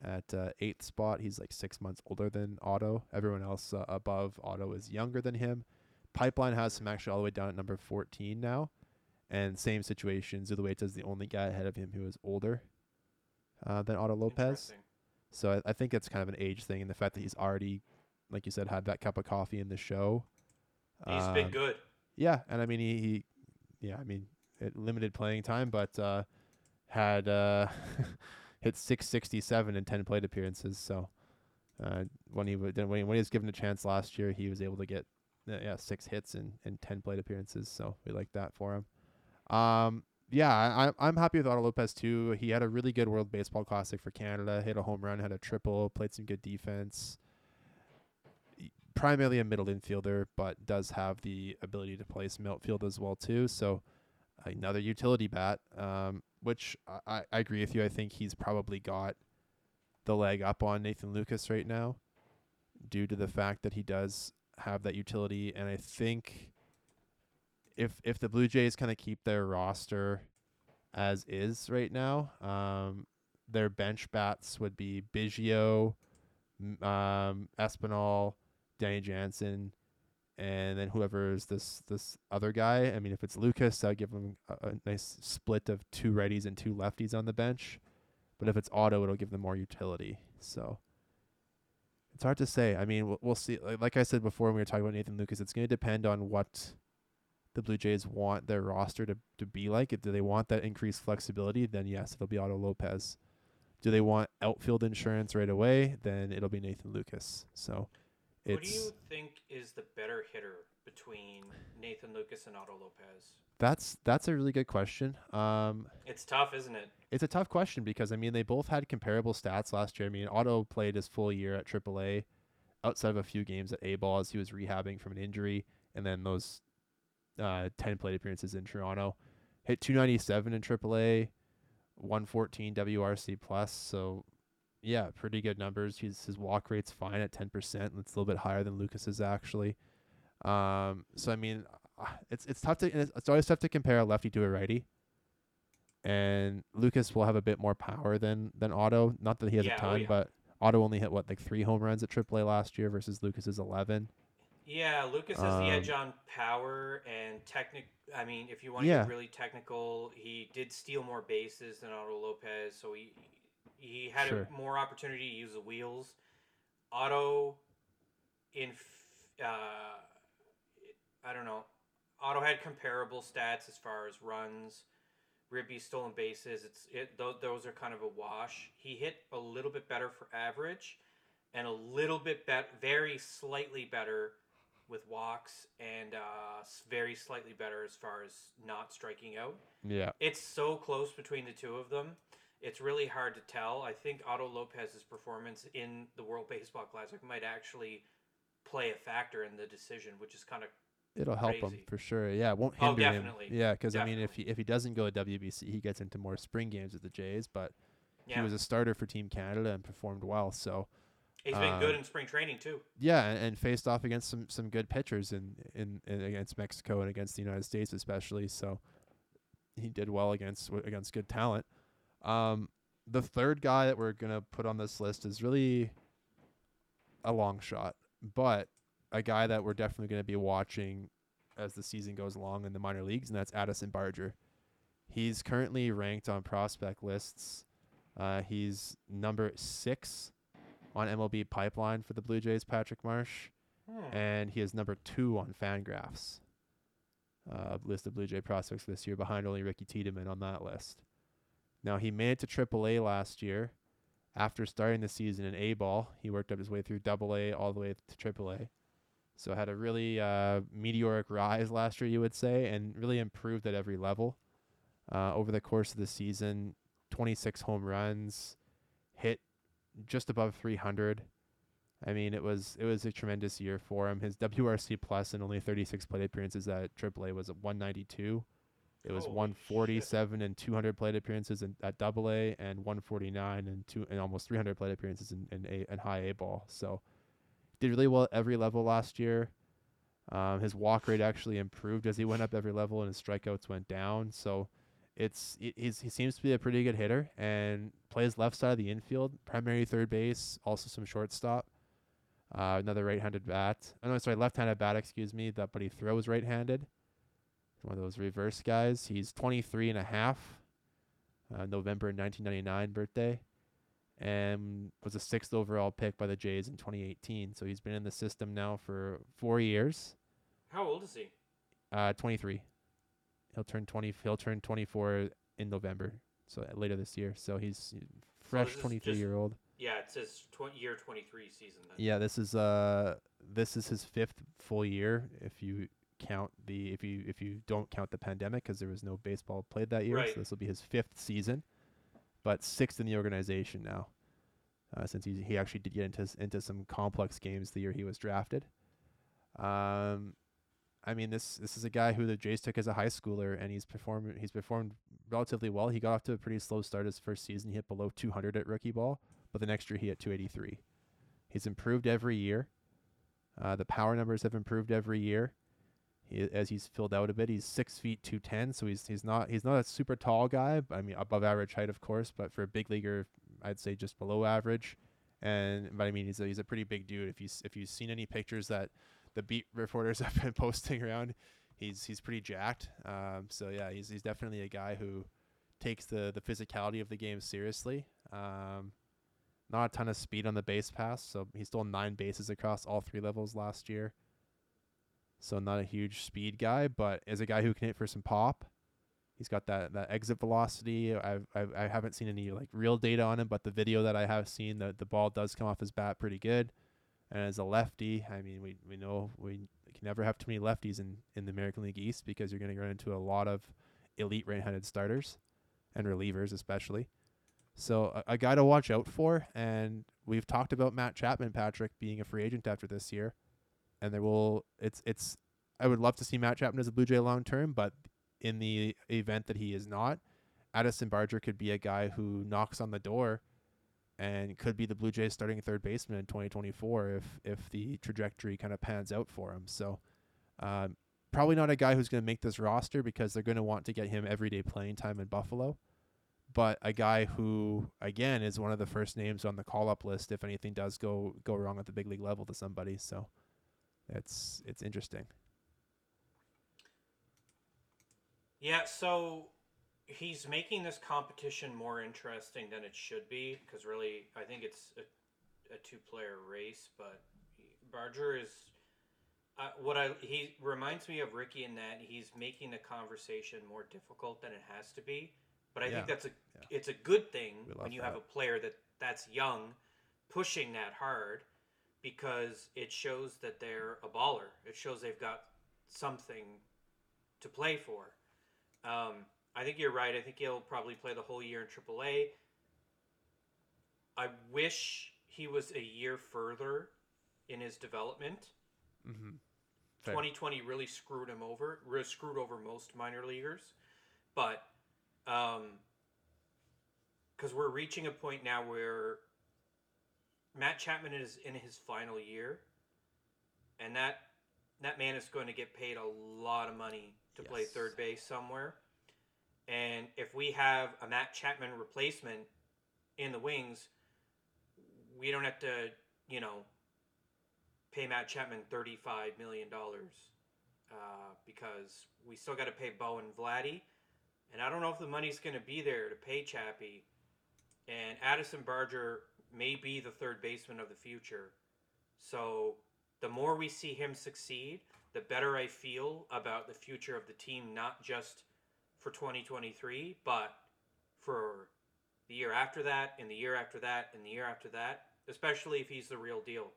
at uh, eighth spot. He's like six months older than Otto. Everyone else uh, above Otto is younger than him. Pipeline has him actually all the way down at number 14 now. And same situation. Zulueta is the only guy ahead of him who is older uh, than Otto Lopez. So I, I think it's kind of an age thing, and the fact that he's already, like you said, had that cup of coffee in the show. He's been Um, good. Yeah, and I mean he, he yeah, I mean it limited playing time, but uh, had uh, hit 667 in 10 plate appearances. So uh, when he when he, was given a chance last year, he was able to get yeah six hits and, in 10 plate appearances. So we like that for him. Um, yeah, I, I'm- happy with Otto Lopez too. He had a really good World Baseball Classic for Canada. Hit a home run, had a triple, played some good defense. Primarily a middle infielder, but does have the ability to play some outfield as well too. So another utility bat, um, which I I agree with you. I think he's probably got the leg up on Nathan Lukes right now, due to the fact that he does have that utility, and I think if if the Blue Jays kind of keep their roster as is right now, um, their bench bats would be Biggio, um, Espinal, Danny Jansen, and then whoever is this this other guy. I mean, if it's Lukes, I'll give him a, a nice split of two righties and two lefties on the bench. But if it's Otto, it'll give them more utility. So it's hard to say. I mean, we'll, we'll see. Like, like I said before, when we were talking about Nathan Lukes, it's going to depend on what the Blue Jays want their roster to, to be like. If do they want that increased flexibility, then yes, it'll be Otto Lopez. Do they want outfield insurance right away? Then it'll be Nathan Lukes. So Who do you think is the better hitter between Nathan Lukes and Otto Lopez? that's that's a really good question. Um, It's tough, isn't it? it's a tough question because I mean they both had comparable stats last year. I mean Otto played his full year at AAA, outside of a few games at A ball as he was rehabbing from an injury, and then those uh, ten plate appearances in Toronto. Hit 297 in AAA, 114 WRC plus. So yeah, pretty good numbers. His his walk rate's fine at 10%. It's a little bit higher than Lukes's actually. Um, so I mean, uh, it's it's tough to it's it's always tough to compare a lefty to a righty. And Lukes will have a bit more power than than Otto. Not that he has Yeah, a oh ton, yeah. but Otto only hit what like three home runs at AAA last year versus Lukes's 11. Yeah, Lukes has the edge Um, on power and technic. I mean, if you want to Yeah. get really technical, he did steal more bases than Otto Lopez, so he he had Sure. a more opportunity to use the wheels. Otto, in f- uh, I don't know. Otto had comparable stats as far as runs, ribby stolen bases. It's it those, those are kind of a wash. He hit a little bit better for average, and a little bit better, very slightly better with walks, and uh, very slightly better as far as not striking out. Yeah. It's so close between the two of them. It's really hard to tell. I think Otto Lopez's performance in the World Baseball Classic might actually play a factor in the decision, which is kind of It'll help him for sure. Yeah, it won't Oh, hinder him. definitely. Yeah, because I mean, if he if he doesn't go to WBC, he gets into more spring games with the Jays. But yeah. he was a starter for Team Canada and performed well. So He's been good um, in spring training too. yeah, and, and faced off against some some good pitchers in, in in against Mexico and against the United States especially. So he did well against against good talent. Um, the third guy that we're gonna put on this list is really a long shot, but a guy that we're definitely gonna be watching as the season goes along in the minor leagues, and that's Addison Barger. He's currently ranked on prospect lists. Uh, he's number six on MLB Pipeline for the Blue Jays, Patrick Marsh, Hmm. and he is number two on Fangraphs uh, list of Blue Jay prospects this year, behind only Ricky Tiedemann on that list. Now he made it to AAA last year. After starting the season in A ball, he worked up his way through Double A all the way to AAA. So had a really uh, meteoric rise last year, you would say, and really improved at every level. Uh, over the course of the season, 26 home runs, hit just above 300. I mean, it was it was a tremendous year for him. His WRC plus and only 36 plate appearances at AAA was at 192. It was Holy 147 and 200 plate appearances in, at Double A and 149 and two and almost 300 plate appearances in in, a, in high A ball. So did really well at every level last year. Um, his walk rate actually improved as he went up every level, and his strikeouts went down. So it's it, he's, he seems to be a pretty good hitter and plays left side of the infield, primary third base, also some shortstop. Uh, another right-handed bat. Oh, no, sorry, left-handed bat. Excuse me. That, but he throws right-handed. One of those reverse guys. He's 23 and a half. Uh, November 1999 birthday, and was a sixth overall pick by the Jays in 2018. So he's been in the system now for four years. How old is he? Uh, 23. He'll turn 20. He'll turn 24 in November. So uh, later this year. So he's fresh this is 23 just- year old. Yeah, it says tw- year 23 season. Then. Yeah, this is uh this is his fifth full year if you count the if you if you don't count the pandemic because there was no baseball played that year. Right. So this will be his fifth season, but sixth in the organization now. Uh, since he he actually did get into into some complex games the year he was drafted. Um, I mean this this is a guy who the Jays took as a high schooler and he's performed he's performed relatively well. He got off to a pretty slow start his first season. He hit below 200 at rookie ball, but the next year he hit 283. He's improved every year. Uh, the power numbers have improved every year. He, as he's filled out a bit, he's six feet two ten, so he's he's not he's not a super tall guy. I mean, above average height, of course, but for a big leaguer, I'd say just below average. And but I mean, he's a, he's a pretty big dude. If you if you've seen any pictures that the beat reporters have been posting around, he's he's pretty jacked. Um, so yeah, he's he's definitely a guy who takes the the physicality of the game seriously. Um, not a ton of speed on the base pass, so he stole nine bases across all three levels last year. So not a huge speed guy, but as a guy who can hit for some pop, he's got that, that exit velocity. I've, I've I haven't seen any like real data on him, but the video that I have seen, the the ball does come off his bat pretty good. And as a lefty, I mean, we we know we can never have too many lefties in in the American League East because you're going to run into a lot of elite right-handed starters and relievers especially. So a, a guy to watch out for, and we've talked about Matt Chapman, Patrick, being a free agent after this year, and they will it's it's. I would love to see Matt Chapman as a Blue Jay long term, but in the event that he is not, Addison Barger could be a guy who knocks on the door, and could be the Blue Jays starting third baseman in 2024 if if the trajectory kind of pans out for him. So. Um, Probably not a guy who's going to make this roster because they're going to want to get him everyday playing time in Buffalo but a guy who again is one of the first names on the call up list if anything does go go wrong at the big league level to somebody so it's it's interesting Yeah, so he's making this competition more interesting than it should be because really, I think it's a, a two-player race. But Barger is uh, what I he reminds me of Ricky in that he's making the conversation more difficult than it has to be. But I Yeah, think that's a yeah. it's a good thing when you have a player that that's young, pushing that hard, because it shows that they're a baller. It shows they've got something to play for. Um, I think you're right. I think he'll probably play the whole year in AAA. I wish he was a year further in his development. mm-hmm. 2020 really screwed him over. Really screwed over most minor leaguers, but because we're reaching a point now where Matt Chapman is in his final year, and that that man is going to get paid a lot of money to play third base somewhere. And if we have a Matt Chapman replacement in the wings, we don't have to, you know, pay Matt Chapman thirty-five million dollars uh, because we still got to pay Bo and Vladdy, and I don't know if the money's going to be there to pay Chappie. And Addison Barger may be the third baseman of the future, so the more we see him succeed, the better I feel about the future of the team, not just for 2023, but for the year after that, and the year after that, and the year after that, especially if he's the real deal.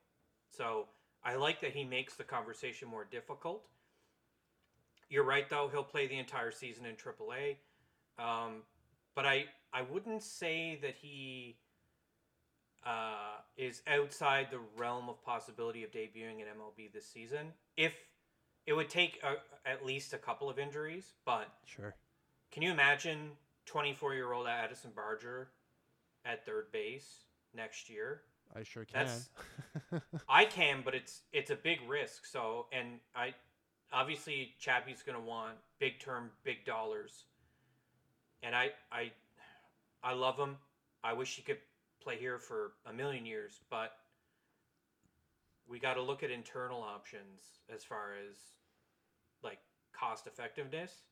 So I like that he makes the conversation more difficult. You're right, though. He'll play the entire season in AAA. Um, but I, I wouldn't say that he uh, is outside the realm of possibility of debuting in MLB this season. If it would take a, at least a couple of injuries, but sure can you imagine 24 year old Addison Barger at third base next year? i sure can That's- I can, but it's it's a big risk. So, and I obviously Chappie's going to want big term, big dollars, and I I I love him. I wish he could play here for a million years, but we got to look at internal options as far as like cost effectiveness.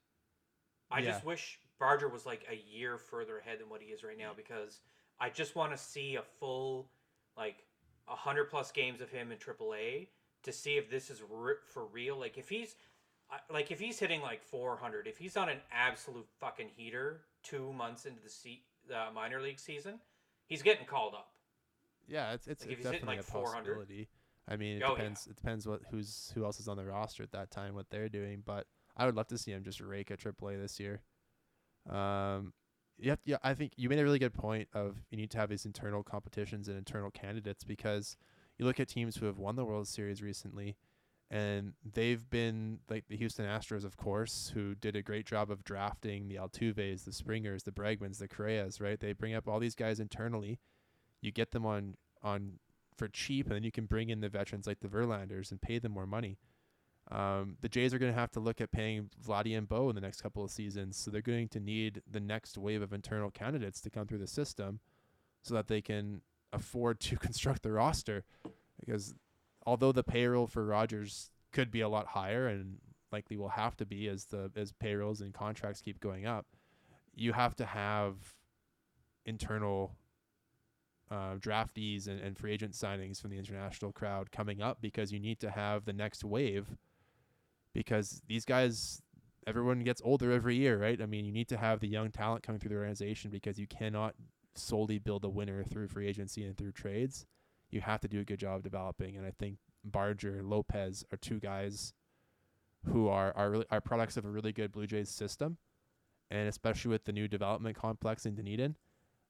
I Yeah. just wish Barger was like a year further ahead than what he is right now because I just want to see a full like a hundred plus games of him in AAA to see if this is re- for real. Like if he's like if he's hitting like 400, if he's on an absolute fucking heater two months into the se- uh, minor league season, he's getting called up. Yeah, it's it's, Like, it's definitely like, a 400. possibility. I mean, it Oh, yeah. depends. It depends what who's who else is on the roster at that time, what they're doing. But I would love to see him just rake a AAA this year. Um, yeah, yeah. I think you made a really good point of you need to have these internal competitions and internal candidates because you look at teams who have won the World Series recently, and they've been like the Houston Astros, of course, who did a great job of drafting the Altuves, the Springers, the Bregmans, the Correas. Right? They bring up all these guys internally. You get them on on for cheap, and then you can bring in the veterans like the Verlanders and pay them more money. Um, the Jays are going to have to look at paying Vladdy and Bo in the next couple of seasons, so they're going to need the next wave of internal candidates to come through the system, so that they can afford to construct the roster. Because although the payroll for Rogers could be a lot higher and likely will have to be as the as payrolls and contracts keep going up, you have to have internal uh, draftees and, and free agent signings from the international crowd coming up because you need to have the next wave because these guys everyone gets older every year right? I mean you need to have the young talent coming through the organization because you cannot solely build a winner through free agency and through trades you have to do a good job of developing and i think barger lopez are two guys who are are, really, are products of a really good blue jays system and especially with the new development complex in dunedin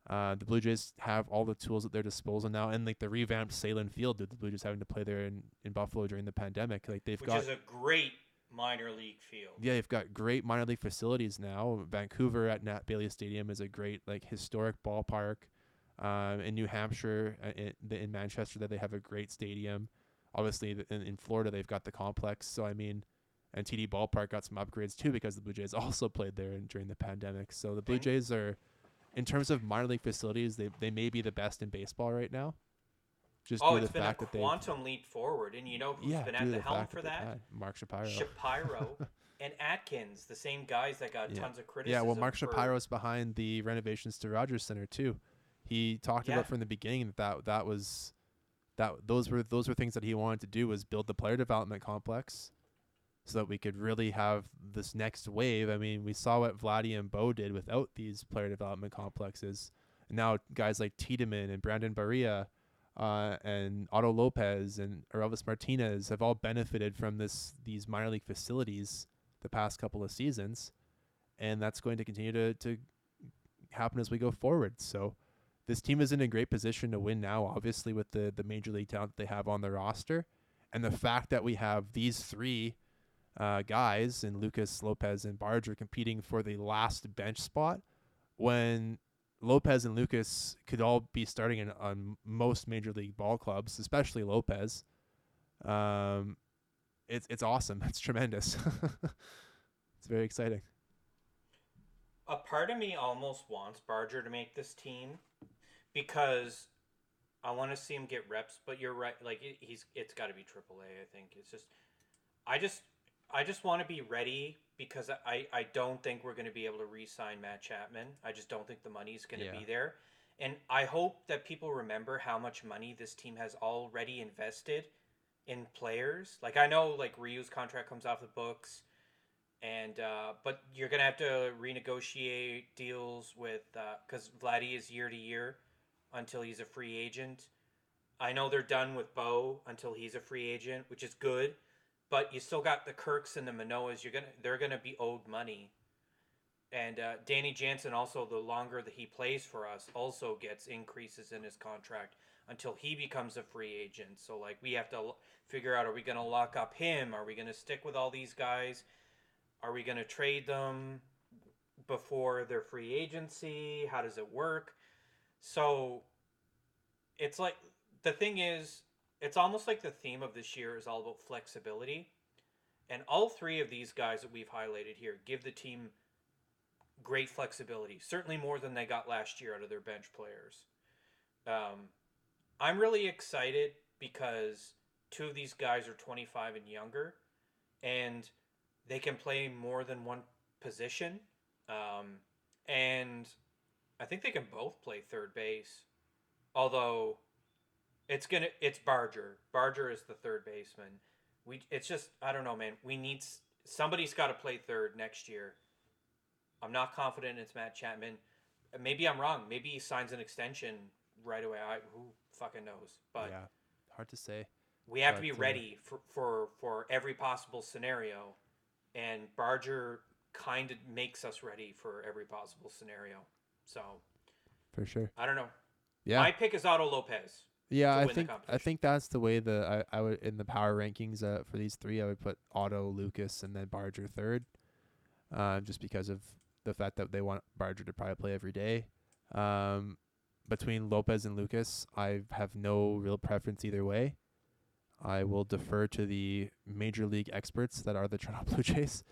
uh, the Blue Jays have all the tools at their disposal now, and like the revamped Sahlen Field that the Blue Jays having to play there in, in Buffalo during the pandemic. Like they've which got, is a great minor league field. yeah, they've got great minor league facilities now. Vancouver at Nat Bailey Stadium is a great like historic ballpark. Um, in New Hampshire, uh, in, the- in Manchester, that they have a great stadium. Obviously, the- in, in Florida, they've got the complex. So I mean, and TD Ballpark got some upgrades too because the Blue Jays also played there in, during the pandemic. So the Blue Jays are, in terms of minor league facilities, they they may be the best in baseball right now. Just Oh, it's the been a fact that they quantum leap forward, and you know who's yeah, been at to the helm for that? had Mark Shapiro. Shapiro and Atkins, the same guys that got Yeah. tons of criticism. Yeah, well, Mark Shapiro's behind the renovations to Rogers Center too. He talked Yeah. about from the beginning that, that that was that those were those were things that he wanted to do was build the player development complex, so that we could really have this next wave. I mean, we saw what Vladdy and Bo did without these player development complexes. And now guys like Tiedemann and Brandon Barriera, uh, and Otto Lopez and Elvis Martinez have all benefited from this these minor league facilities the past couple of seasons and that's going to continue to, to happen as we go forward. So this team is in a great position to win now, obviously with the the major league talent they have on the roster, and the fact that we have these three uh, guys and Lukes Lopez and Barger competing for the last bench spot when Lopez and Lukes could all be starting in, on most major league ball clubs, especially Lopez. Um, it's it's awesome. It's tremendous. it's very exciting. a part of me almost wants Barger to make this team because I want to see him get reps. But you're right; like it, he's it's got to be AAA. I think it's just, I just, I just want to be ready because I, I don't think we're going to be able to re-sign Matt Chapman. I just don't think the money's going to Yeah. be there, and I hope that people remember how much money this team has already invested in players. Like I know, like Ryu's contract comes off the books and uh, but you're gonna have to renegotiate deals with because Vladdy is year to year until he's a free agent. I know they're done with Bo until he's a free agent, which is good, but you still got the Kirks and the Manoas. You're gonna they're gonna be owed money, and uh, Danny Jansen also the longer that he plays for us also gets increases in his contract until he becomes a free agent. So like we have to figure out are we gonna lock up him? Are we gonna stick with all these guys? Are we to trade them before their free agency? How does it work? So it's like the thing is, it's almost like the theme of this year is all about flexibility. And all three of these guys that we've highlighted here give the team great flexibility. Certainly more than they got last year out of their bench players. Um, I'm really excited because two of these guys are 25 and younger, and they can play more than one position. Um, and I think they can both play third base. Although it's gonna it's Barger. Barger is the third baseman. We it's just I don't know, man. We need somebody's got to play third next year. I'm not confident it's Matt Chapman. Maybe I'm wrong. Maybe he signs an extension right away. I who fucking knows. But yeah, hard to say. We have but, to be uh, ready for, for for every possible scenario, and Barger kind of makes us ready for every possible scenario. So, for sure. I don't know. Yeah. My pick is Otto Lopez. Yeah, I think I think that's the way the I, I would in the power rankings uh, for these three I would put Otto, Lukes, and then Barger third, uh, just because of the fact that they want Barger to probably play every day. Um, between Lopez and Lukes, I have no real preference either way. I will defer to the major league experts that are the Toronto Blue Jays,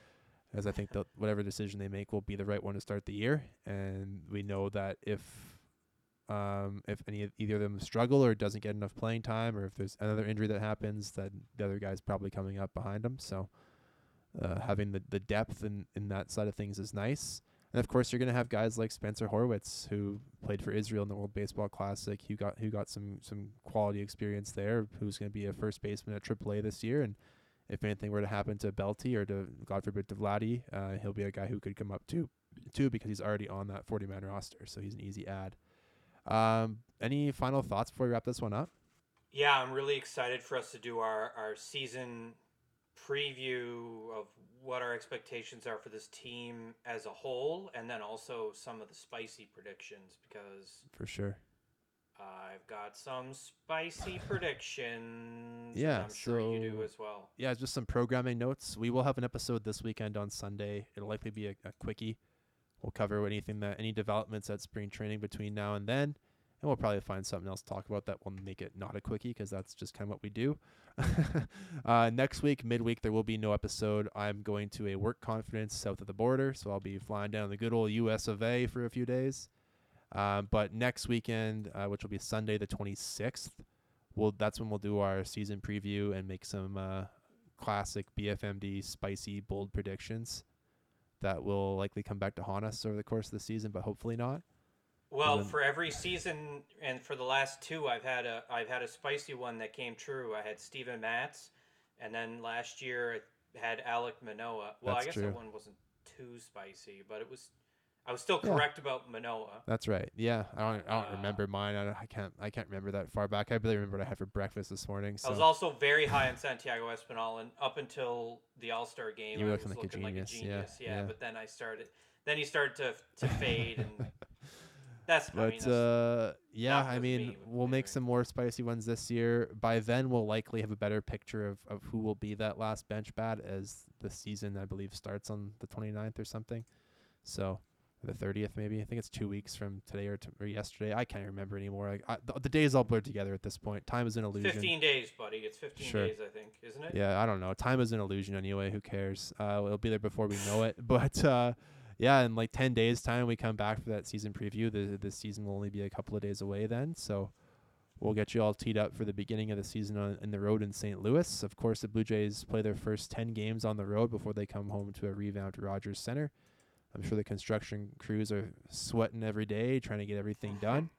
as I think that whatever decision they make will be the right one to start the year. And we know that if um, if any of either of them struggle or doesn't get enough playing time, or if there's another injury that happens, then the other guy's probably coming up behind them. So uh, having the, the depth in, in that side of things is nice. And of course, you're going to have guys like Spencer Horwitz, who played for Israel in the World Baseball Classic, who got who got some some quality experience there. Who's going to be a first baseman at AAA this year, and if anything were to happen to Belty or to God forbid to Vladdy, uh, he'll be a guy who could come up too, too because he's already on that 40 man roster, so he's an easy add. Um, any final thoughts before we wrap this one up? Yeah, I'm really excited for us to do our, our season preview of what our expectations are for this team as a whole, and then also some of the spicy predictions because for sure I've got some spicy predictions. Yeah, I'm sure so, you do as well. Yeah, just some programming notes. We will have an episode this weekend on Sunday. It'll likely be a, a quickie. We'll cover anything that any developments at spring training between now and then, and we'll probably find something else to talk about that will make it not a quickie because that's just kind of what we do. uh, next week, midweek, there will be no episode. I'm going to a work conference south of the border, so I'll be flying down the good old U.S. of A. for a few days. Um, but next weekend, uh, which will be Sunday the 26th, we'll that's when we'll do our season preview and make some uh, classic BFMD spicy bold predictions that will likely come back to haunt us over the course of the season, but hopefully not. Well, for every season and for the last two, I've had a I've had a spicy one that came true. I had Steven Matz, and then last year I had Alec Manoah. Well, I guess true. that one wasn't too spicy, but it was I was still correct yeah. about Manoah. That's right. Yeah, I don't. I don't uh, remember mine. I, I, can't. I can't remember that far back. I barely remember what I had for breakfast this morning. So. I was also very high on Santiago Espinal, and up until the All Star game, you were looking, like, looking a like, a genius. Yeah, yeah, yeah, But then I started. Then he started to to fade, and that's. But I mean, that's uh, yeah, I mean, we'll make some more spicy ones this year. By then, we'll likely have a better picture of, of who will be that last bench bat as the season, I believe, starts on the 29th or something. So the 30th maybe. I think it's two weeks from today or, t- or yesterday. I can't remember anymore. I, I, the, the, days all blurred together at this point. Time is an illusion. 15 days, buddy. It's 15 sure. days, I think, isn't it? Yeah, I don't know. Time is an illusion anyway. Who cares? Uh, it'll be there before we know it. But uh, yeah, in like 10 days time, we come back for that season preview. The the season will only be a couple of days away then. So we'll get you all teed up for the beginning of the season on in the road in St. Louis. Of course, the Blue Jays play their first 10 games on the road before they come home to a revamped Rogers Center. I'm sure the construction crews are sweating every day trying to get everything done.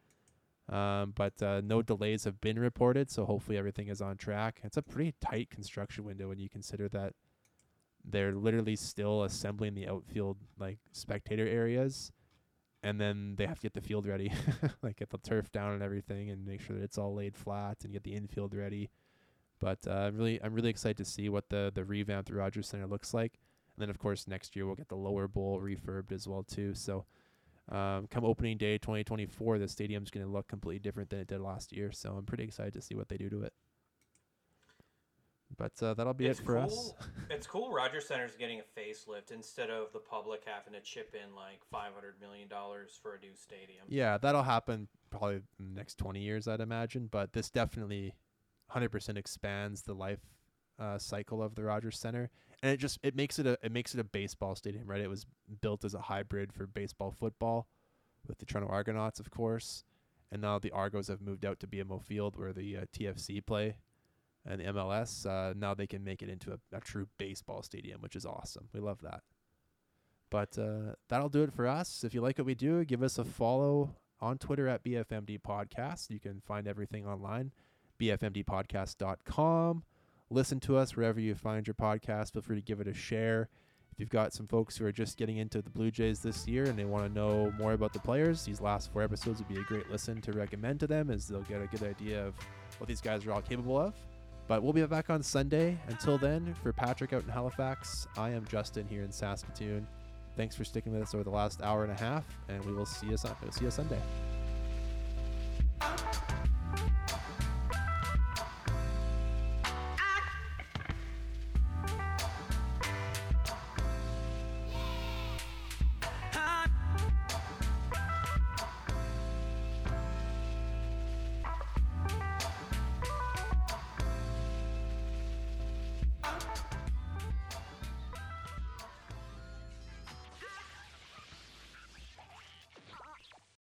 Um, but uh, no delays have been reported, so hopefully everything is on track. It's a pretty tight construction window when you consider that they're literally still assembling the outfield like spectator areas, and then they have to get the field ready, like get the turf down and everything, and make sure that it's all laid flat and get the infield ready. But uh, I'm really I'm really excited to see what the the revamped Rogers Center looks like. And then of course next year we'll get the lower bowl refurbed as well too. So um, come opening day 2024, the stadium's going to look completely different than it did last year. So I'm pretty excited to see what they do to it. But uh, that'll be it's it for cool. us. it's cool. Rogers Center's getting a facelift instead of the public having to chip in like five hundred million dollars for a new stadium. Yeah, that'll happen probably in the next twenty years, I'd imagine. But this definitely, hundred percent expands the life uh, cycle of the Rogers Center, and it just it makes it a it makes it a baseball stadium, right? It was built as a hybrid for baseball football, with the Toronto Argonauts, of course, and now the Argos have moved out to BMO Field where the uh, TFC play, and the MLS. Uh, now they can make it into a, a true baseball stadium, which is awesome. We love that. But uh, that'll do it for us. If you like what we do, give us a follow on Twitter at BFMD Podcast. You can find everything online, bfmdpodcast.com. Listen to us wherever you find your podcast. Feel free to give it a share. If you've got some folks who are just getting into the Blue Jays this year and they want to know more about the players, these last four episodes would be a great listen to recommend to them as they'll get a good idea of what these guys are all capable of. But we'll be back on Sunday. Until then, for Patrick out in Halifax, I am Justin here in Saskatoon. Thanks for sticking with us over the last hour and a half, and we will see you, see you Sunday.